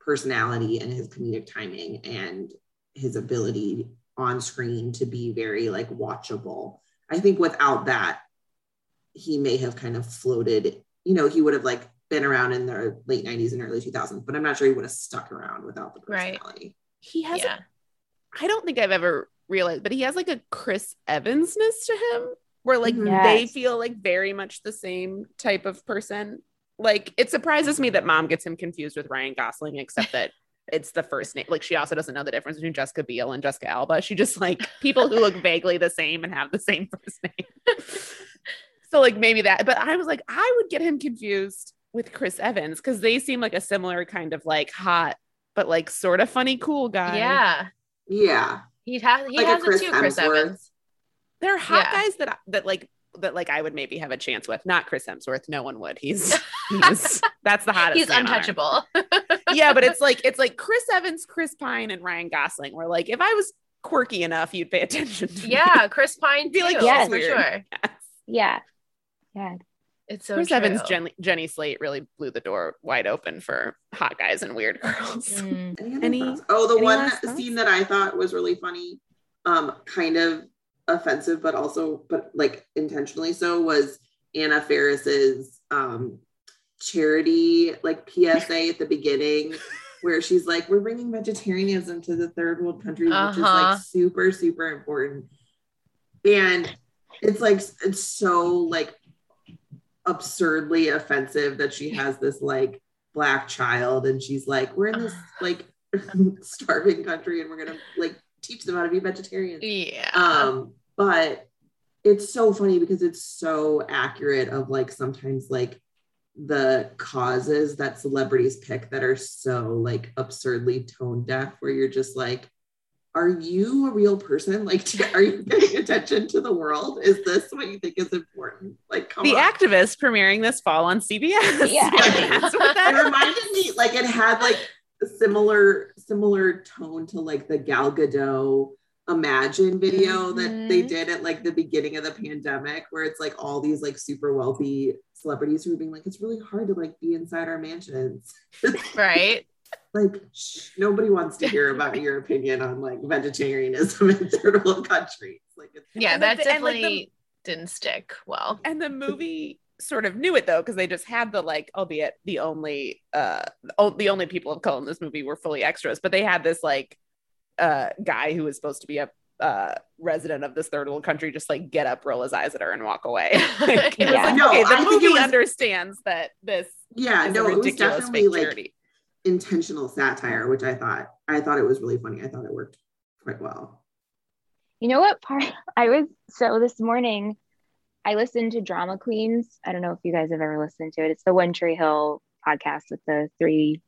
[SPEAKER 1] personality and his comedic timing and his ability on screen to be very like watchable. I think without that, he may have kind of floated, you know, he would have like been around in the late 90s and early 2000s, but I'm not sure he would have stuck around without the
[SPEAKER 3] Right.
[SPEAKER 1] personality.
[SPEAKER 2] He has
[SPEAKER 3] yeah.
[SPEAKER 2] I don't think I've ever realized, but he has like a Chris Evansness to him where like
[SPEAKER 1] Mhm.
[SPEAKER 2] they feel like very much the same type of person. Like it surprises me that mom gets him confused with Ryan Gosling, except that it's the first name. Like she also doesn't know the difference between Jessica Biel and Jessica Alba. She just like people who look vaguely the same and have the same first name. so like maybe that, but I was like, I would get him confused with Chris Evans because they seem like a similar kind of like hot, but like sort of funny, cool guy.
[SPEAKER 3] Yeah.
[SPEAKER 1] Yeah.
[SPEAKER 3] He has he
[SPEAKER 1] Like a
[SPEAKER 3] has
[SPEAKER 1] Chris
[SPEAKER 3] it too, Chris Evans.
[SPEAKER 2] There are hot
[SPEAKER 3] Yeah.
[SPEAKER 2] guys that that like that like I would maybe have a chance with. Not Chris Hemsworth. No one would. He's he's that's the hottest.
[SPEAKER 3] He's
[SPEAKER 2] man on
[SPEAKER 3] untouchable.
[SPEAKER 2] Yeah, but it's like it's like Chris Evans, Chris Pine, and Ryan Gosling. Where like if I was quirky enough, you'd pay attention to me.
[SPEAKER 3] yeah, Chris Pine
[SPEAKER 2] Be
[SPEAKER 3] too,
[SPEAKER 2] like,
[SPEAKER 4] Yes.
[SPEAKER 3] for
[SPEAKER 2] weird.
[SPEAKER 3] sure.
[SPEAKER 4] Yeah. Yeah.
[SPEAKER 3] It's so
[SPEAKER 2] Chris
[SPEAKER 3] true.
[SPEAKER 2] Evans, Jenny, Jenny Slate really blew the door wide open for hot guys and weird girls.
[SPEAKER 3] Mm.
[SPEAKER 1] Any other
[SPEAKER 2] Any-
[SPEAKER 1] Oh, the
[SPEAKER 2] any
[SPEAKER 1] one scene that I thought was really funny, um, kind of offensive, but also, but like intentionally so, was Anna Faris's um, charity like PSA at the beginning, where she's like, "We're bringing vegetarianism to the third world countries, which is
[SPEAKER 3] Uh-huh.
[SPEAKER 1] like super, super important." And it's like it's so like absurdly offensive that she has this like black child and she's like we're in this like starving country and we're gonna like teach them how to be vegetarian
[SPEAKER 3] Yeah.
[SPEAKER 1] um but it's so funny because it's so accurate of like sometimes like the causes that celebrities pick that are so like absurdly tone deaf where you're just like are you a real person like are you paying attention to the world is this what you think is important like come
[SPEAKER 2] The
[SPEAKER 1] on.
[SPEAKER 2] activist premiering this fall on CBS.
[SPEAKER 4] Yeah.
[SPEAKER 2] That's what that
[SPEAKER 1] it reminded me like it had like similar similar tone to like the Gal Gadot Imagine video that they
[SPEAKER 3] Mhm.
[SPEAKER 1] did at like the beginning of the pandemic, where it's like all these like super wealthy celebrities who are being like, it's really hard to like be inside our mansions.
[SPEAKER 3] right.
[SPEAKER 1] like shh, nobody wants to hear about your opinion on like vegetarianism in third world countries. Like it's
[SPEAKER 3] Yeah, that
[SPEAKER 2] like the- and like the-
[SPEAKER 3] definitely didn't stick well.
[SPEAKER 2] and the movie sort of knew it though because they just had the like albeit the only uh the only people of color in this movie were fully extras but they had this like uh guy who was supposed to be a uh resident of this third world country just like get up roll his eyes at her and walk away like,
[SPEAKER 3] Yeah.
[SPEAKER 2] like,
[SPEAKER 1] No,
[SPEAKER 2] okay
[SPEAKER 1] I
[SPEAKER 2] the
[SPEAKER 1] think
[SPEAKER 2] movie
[SPEAKER 1] was-
[SPEAKER 2] understands that this
[SPEAKER 1] yeah,
[SPEAKER 2] is
[SPEAKER 1] no,
[SPEAKER 2] a
[SPEAKER 1] it was definitely like
[SPEAKER 2] charity
[SPEAKER 1] intentional satire, which I thought I thought it was really funny. I thought it worked quite well.
[SPEAKER 4] You know what part I was so this morning I listened to Drama Queens. I don't know if you guys have ever listened to it. It's the One Tree Hill podcast with the three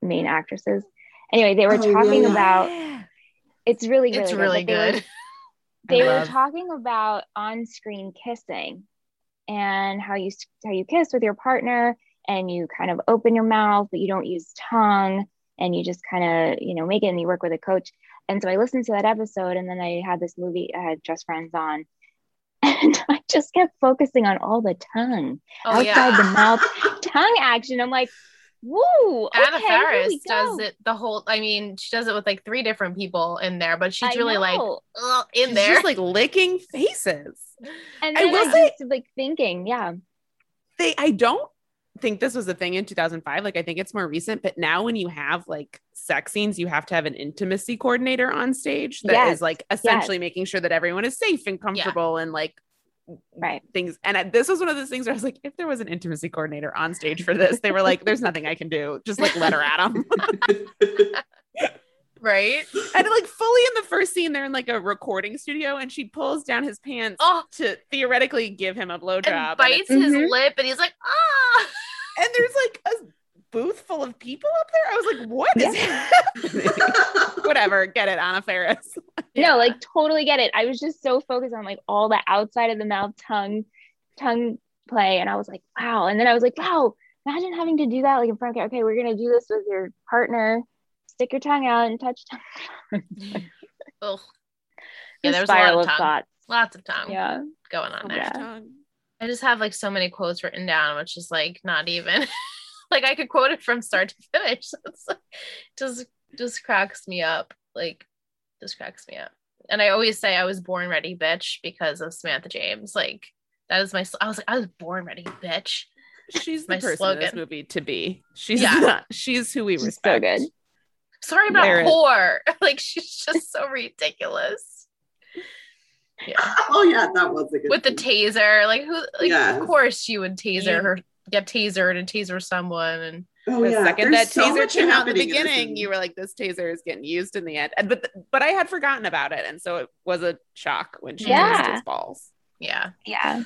[SPEAKER 4] main actresses. Anyway, they were
[SPEAKER 1] Oh,
[SPEAKER 4] talking
[SPEAKER 1] yeah.
[SPEAKER 4] about it's really, really
[SPEAKER 3] It's
[SPEAKER 4] good,
[SPEAKER 3] really
[SPEAKER 4] but they were-
[SPEAKER 3] good.
[SPEAKER 4] they
[SPEAKER 2] I
[SPEAKER 4] were talking about on-screen kissing and how you how you kiss with your partner and you kind of open your mouth but you don't use tongue and you just kind of you know make it and you work with a coach And so I listened to that episode and then I had this movie, I had Just Friends on. And I just kept focusing on all the tongue
[SPEAKER 3] Oh
[SPEAKER 4] outside
[SPEAKER 3] yeah.
[SPEAKER 4] the mouth tongue action. I'm like, woo.
[SPEAKER 3] Anna
[SPEAKER 4] okay,
[SPEAKER 3] Faris does it the whole I mean, she does it with like three different people in there, but she's
[SPEAKER 4] I
[SPEAKER 3] really like
[SPEAKER 4] know.
[SPEAKER 3] ugh, in
[SPEAKER 2] She's
[SPEAKER 3] there.
[SPEAKER 2] just like licking faces.
[SPEAKER 4] And
[SPEAKER 2] I
[SPEAKER 4] then I, was
[SPEAKER 2] say-
[SPEAKER 4] like thinking, yeah.
[SPEAKER 2] They I don't think this was a thing in 2005. Like I think it's more recent, but now when you have like sex scenes, you have to have an intimacy coordinator on stage that is
[SPEAKER 4] Yes,
[SPEAKER 2] like essentially making sure that everyone is safe and comfortable and like
[SPEAKER 4] Right.
[SPEAKER 2] things. And I, this was one of those things where I was like, if there was an intimacy coordinator on stage for this, they were like, there's nothing I can do. Just like let her at him.
[SPEAKER 3] right?
[SPEAKER 2] and like fully in the first scene, they're in like a recording studio and she pulls down his pants
[SPEAKER 3] Oh,
[SPEAKER 2] to theoretically give him a blowjob.
[SPEAKER 3] and
[SPEAKER 2] And,
[SPEAKER 3] bites
[SPEAKER 2] it's-
[SPEAKER 3] his
[SPEAKER 4] Mhm.
[SPEAKER 3] lip and he's like, ah
[SPEAKER 2] and there's like a booth full of people up there. I was like, what is happening? Whatever, get it, Anna Faris.
[SPEAKER 4] No, like totally get it. I was just so focused on like all the outside of the mouth tongue, tongue play. And I was like, wow. And then I was like, wow, imagine having to do that like in front of okay, we're gonna do this with your partner. Stick your tongue out and touch tongue.
[SPEAKER 3] Ugh. Yeah,
[SPEAKER 4] The
[SPEAKER 3] there a lot of
[SPEAKER 4] of
[SPEAKER 3] tongue.
[SPEAKER 4] thoughts.
[SPEAKER 3] Lots of tongue
[SPEAKER 4] Yeah.
[SPEAKER 3] going on
[SPEAKER 2] So
[SPEAKER 3] there.
[SPEAKER 4] Yeah.
[SPEAKER 2] Tongue.
[SPEAKER 3] I just have like so many quotes written down, which is like not even like I could quote it from start to finish. So it's like just just cracks me up. Like just cracks me up. And I always say I was born ready, bitch, because of Samantha James. Like that is my. I was like I was born ready, bitch.
[SPEAKER 2] She's the
[SPEAKER 3] My
[SPEAKER 2] person in this movie to be. She's
[SPEAKER 3] Yeah.
[SPEAKER 2] not. She's who we
[SPEAKER 4] She's so
[SPEAKER 2] respect.
[SPEAKER 4] good.
[SPEAKER 3] Sorry about
[SPEAKER 2] There it-
[SPEAKER 3] poor. Like she's just so ridiculous. Yeah,
[SPEAKER 1] oh yeah, that was a good
[SPEAKER 3] with the taser, like who? Like
[SPEAKER 1] Yes.
[SPEAKER 3] of course you would taser her, get tasered and taser someone, and
[SPEAKER 1] Oh,
[SPEAKER 2] the
[SPEAKER 1] yeah.
[SPEAKER 2] second
[SPEAKER 1] There's
[SPEAKER 2] that
[SPEAKER 1] so
[SPEAKER 2] taser
[SPEAKER 1] much
[SPEAKER 2] came out in the beginning,
[SPEAKER 1] movie.
[SPEAKER 2] you were like, "This taser is getting used in the end." And, but but I had forgotten about it, and so it was a shock when she
[SPEAKER 4] Yeah.
[SPEAKER 2] tased his balls.
[SPEAKER 3] yeah,
[SPEAKER 4] Yeah.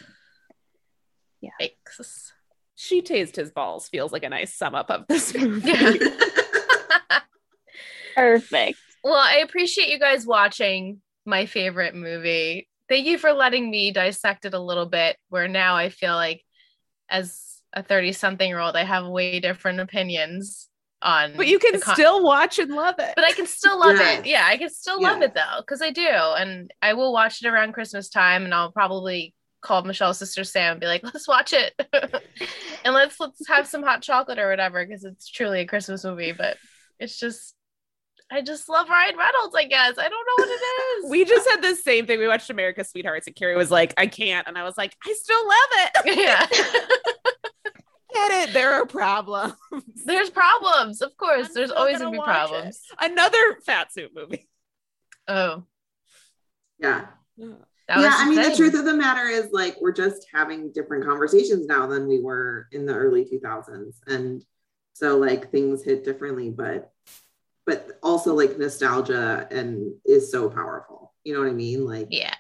[SPEAKER 3] yikes.
[SPEAKER 2] She tased his balls feels like a nice sum up of this movie.
[SPEAKER 3] Yeah.
[SPEAKER 4] Perfect.
[SPEAKER 3] Well, I appreciate you guys watching my favorite movie. Thank you for letting me dissect it a little bit, where now I feel like as a 30 something year old, I have way different opinions on.
[SPEAKER 2] But you can
[SPEAKER 3] con-
[SPEAKER 2] still watch and love it.
[SPEAKER 3] But I can still love
[SPEAKER 1] Yes.
[SPEAKER 3] it. Yeah, I can still love
[SPEAKER 1] Yes.
[SPEAKER 3] it though, because I do. And I will watch it around Christmas time and I'll probably call Michelle's sister Sam and be like, let's watch it. and let's let's have some hot chocolate or whatever, because it's truly a Christmas movie. But it's just I just love Ryan Reynolds, I guess. I don't know what it is.
[SPEAKER 2] we just had the same thing. We watched America's Sweethearts, and Carrie was like, "I can't," and I was like, "I still love it."
[SPEAKER 3] yeah.
[SPEAKER 2] Get it? There are problems.
[SPEAKER 3] There's problems, of course.
[SPEAKER 2] I'm
[SPEAKER 3] There's always
[SPEAKER 2] gonna
[SPEAKER 3] gonna be problems.
[SPEAKER 2] it. Another fat suit movie.
[SPEAKER 3] Oh,
[SPEAKER 1] yeah.
[SPEAKER 3] that
[SPEAKER 1] yeah, I mean, the truth of the matter is, like, we're just having different conversations now than we were in the early 2000s. And so, like, things hit differently, but, but also, like, nostalgia and is so powerful. You know what I mean? Like,
[SPEAKER 3] Yeah.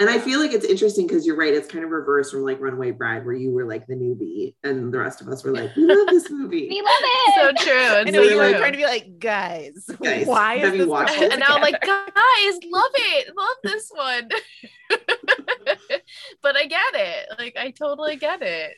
[SPEAKER 1] and I feel like it's interesting because you're right. It's kind of reversed from like Runaway Bride, where you were like the newbie, and the rest of us were like, we love this movie.
[SPEAKER 4] We love it.
[SPEAKER 3] So true.
[SPEAKER 2] I
[SPEAKER 3] It's
[SPEAKER 2] know
[SPEAKER 3] so
[SPEAKER 2] you were
[SPEAKER 3] true.
[SPEAKER 2] trying to be like, guys,
[SPEAKER 1] Guys,
[SPEAKER 2] why
[SPEAKER 1] have
[SPEAKER 2] is
[SPEAKER 1] you
[SPEAKER 2] this
[SPEAKER 1] watched
[SPEAKER 2] couple
[SPEAKER 1] it?
[SPEAKER 3] and now I'm like, guys, love it, love this one. but I get it. Like I totally get it.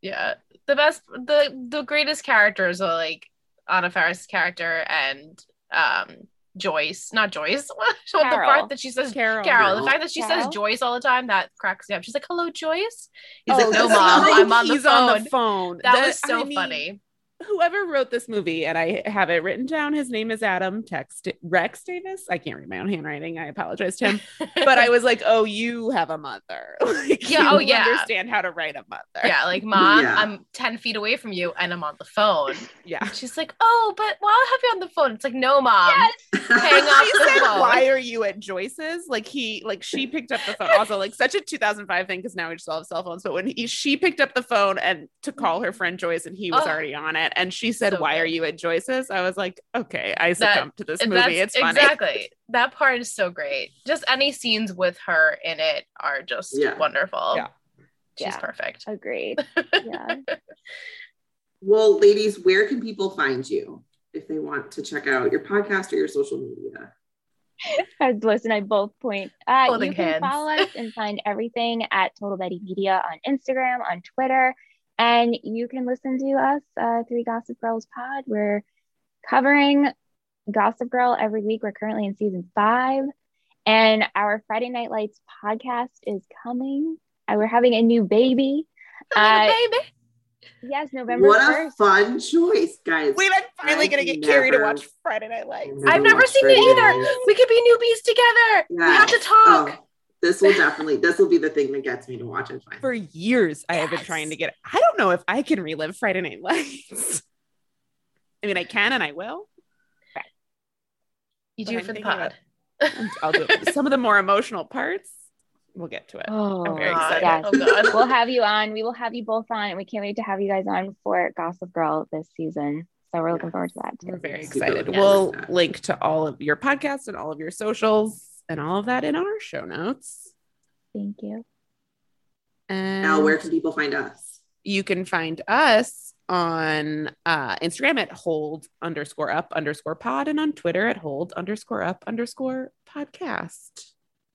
[SPEAKER 3] Yeah. The best the the greatest characters are like Anna Faris' character and um Joyce. Not Joyce. The part that she says
[SPEAKER 2] Carol.
[SPEAKER 3] Carol. The fact that she
[SPEAKER 4] Carol?
[SPEAKER 3] says Joyce all the time, that cracks me up. She's like, hello, Joyce. He's
[SPEAKER 2] Oh,
[SPEAKER 3] like, no, mom, I'm on the phone.
[SPEAKER 2] on the phone.
[SPEAKER 3] That
[SPEAKER 2] The-
[SPEAKER 3] was so
[SPEAKER 2] I mean,
[SPEAKER 3] funny.
[SPEAKER 2] Whoever wrote this movie, and I have it written down. His name is Adam Tex Rex Davis. I can't read my own handwriting. I apologize to him. But I was like, "Oh, you have a mother. like,
[SPEAKER 3] Yeah, oh,
[SPEAKER 2] you
[SPEAKER 3] oh, yeah.
[SPEAKER 2] understand how to write a mother.
[SPEAKER 3] yeah, like mom,
[SPEAKER 1] Yeah.
[SPEAKER 3] I'm 10 feet away from you and I'm on the phone.
[SPEAKER 2] yeah."
[SPEAKER 3] She's like, oh, but well, I'll have you on the phone. It's like, no, mom.
[SPEAKER 4] Yes.
[SPEAKER 3] Hang up
[SPEAKER 2] She
[SPEAKER 3] the
[SPEAKER 2] said,
[SPEAKER 3] phone.
[SPEAKER 2] "Why are you at Joyce's?" Like he, like she picked up the phone. Also, like such a 2005 thing because now we just all have cell phones. But when he, she picked up the phone and to call her friend Joyce, and he was
[SPEAKER 3] Oh.
[SPEAKER 2] already on it, and she said,
[SPEAKER 3] So
[SPEAKER 2] "Why are you at Joyce's?" I was like, "Okay, I
[SPEAKER 3] That-
[SPEAKER 2] succumbed to this movie. It's funny."
[SPEAKER 3] exactly that part is so great. Just any scenes with her in it are just
[SPEAKER 1] Yeah.
[SPEAKER 3] wonderful.
[SPEAKER 2] Yeah.
[SPEAKER 3] She's
[SPEAKER 4] Yeah.
[SPEAKER 3] perfect.
[SPEAKER 4] Agreed. Yeah.
[SPEAKER 1] well, ladies, where can people find you if they want to check out your podcast or your social media?
[SPEAKER 4] As Liss and I both point. Uh, you can
[SPEAKER 3] hands.
[SPEAKER 4] follow us and find everything at Total Betty Media on Instagram, on Twitter, and you can listen to us, uh, Three Gossip Girls Pod. We're covering Gossip Girl every week. We're currently in season five. And our Friday Night Lights podcast is coming. Uh, we're having a new baby. Uh,
[SPEAKER 3] baby.
[SPEAKER 4] yes, November
[SPEAKER 1] What a fun choice, guys.
[SPEAKER 2] We've been finally
[SPEAKER 1] I've
[SPEAKER 2] gonna get Carrie to watch Friday Night Lights.
[SPEAKER 3] I've never
[SPEAKER 1] watched
[SPEAKER 3] seen it either.
[SPEAKER 1] Nights.
[SPEAKER 3] We could be newbies together. We have to talk.
[SPEAKER 1] Oh, this will definitely this will be the thing that gets me to watch it. Finally.
[SPEAKER 2] For years, I have been trying to get. I don't know if I can relive Friday Night Lights. I mean, I can and I will.
[SPEAKER 3] You do it for the pod.
[SPEAKER 2] about- I'll do it. some of the more emotional parts. We'll get to it.
[SPEAKER 4] Oh,
[SPEAKER 2] I'm very
[SPEAKER 3] God.
[SPEAKER 2] excited.
[SPEAKER 4] Yes.
[SPEAKER 3] Oh god.
[SPEAKER 4] we'll have you on. We will have you both on, and we can't wait to have you guys on for Gossip Girl this season. So we're looking
[SPEAKER 1] Yes.
[SPEAKER 4] forward to that
[SPEAKER 2] We're
[SPEAKER 4] too.
[SPEAKER 2] very excited.
[SPEAKER 1] looking
[SPEAKER 2] We'll
[SPEAKER 1] forward
[SPEAKER 2] link to all of your podcasts and all of your socials and all of that in our show notes.
[SPEAKER 4] Thank you.
[SPEAKER 2] And
[SPEAKER 1] Now, where can people find us?
[SPEAKER 2] you can find us on uh, Instagram at hold underscore up underscore pod and on Twitter at hold underscore up underscore podcast.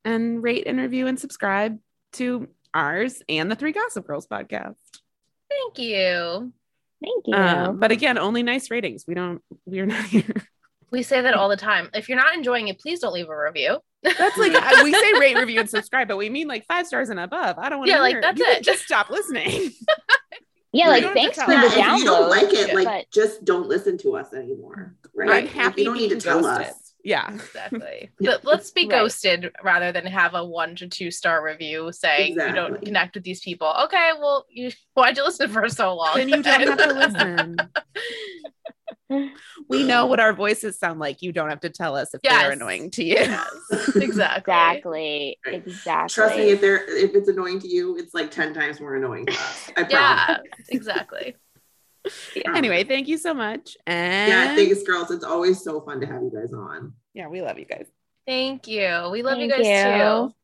[SPEAKER 2] And rate, and review, and subscribe to ours and the Three Gossip Girls podcast.
[SPEAKER 3] Thank you.
[SPEAKER 4] Thank you.
[SPEAKER 2] Um, but again, only nice ratings. We don't, we're not here.
[SPEAKER 3] We say that all the time. If you're not enjoying it, please don't leave a review.
[SPEAKER 2] That's like we say rate, review, and subscribe, but we mean like five stars and above. I don't want to.
[SPEAKER 3] Yeah, like, that's
[SPEAKER 2] you
[SPEAKER 3] it.
[SPEAKER 2] Just stop listening.
[SPEAKER 4] yeah,
[SPEAKER 2] you
[SPEAKER 4] like thanks
[SPEAKER 2] to
[SPEAKER 4] for the
[SPEAKER 2] us.
[SPEAKER 1] if you don't like it, like
[SPEAKER 4] but-
[SPEAKER 1] just don't listen to us anymore. Right?
[SPEAKER 2] I'm
[SPEAKER 1] Like,
[SPEAKER 2] happy
[SPEAKER 1] you don't need to tell
[SPEAKER 2] ghosted.
[SPEAKER 1] us.
[SPEAKER 2] Yeah.
[SPEAKER 3] Exactly. But let's be
[SPEAKER 4] Right.
[SPEAKER 3] ghosted rather than have a one to two star review saying you don't connect with these people. Okay, well, you why'd you listen for so long?
[SPEAKER 2] Then you don't have to listen. We know what our voices sound like. You don't have to tell us if they're annoying to you.
[SPEAKER 3] Yes, exactly.
[SPEAKER 4] Exactly.
[SPEAKER 1] Right.
[SPEAKER 4] Exactly.
[SPEAKER 1] Trust me, if they're if it's annoying to you, it's like ten times more annoying to us. I
[SPEAKER 3] Yeah,
[SPEAKER 1] promise.
[SPEAKER 3] exactly.
[SPEAKER 2] Anyway, thank you so much. And
[SPEAKER 1] Yeah, thanks, girls. It's always so fun to have you guys on.
[SPEAKER 2] yeah, we love you guys.
[SPEAKER 3] Thank you. We love you guys
[SPEAKER 4] you.
[SPEAKER 3] too.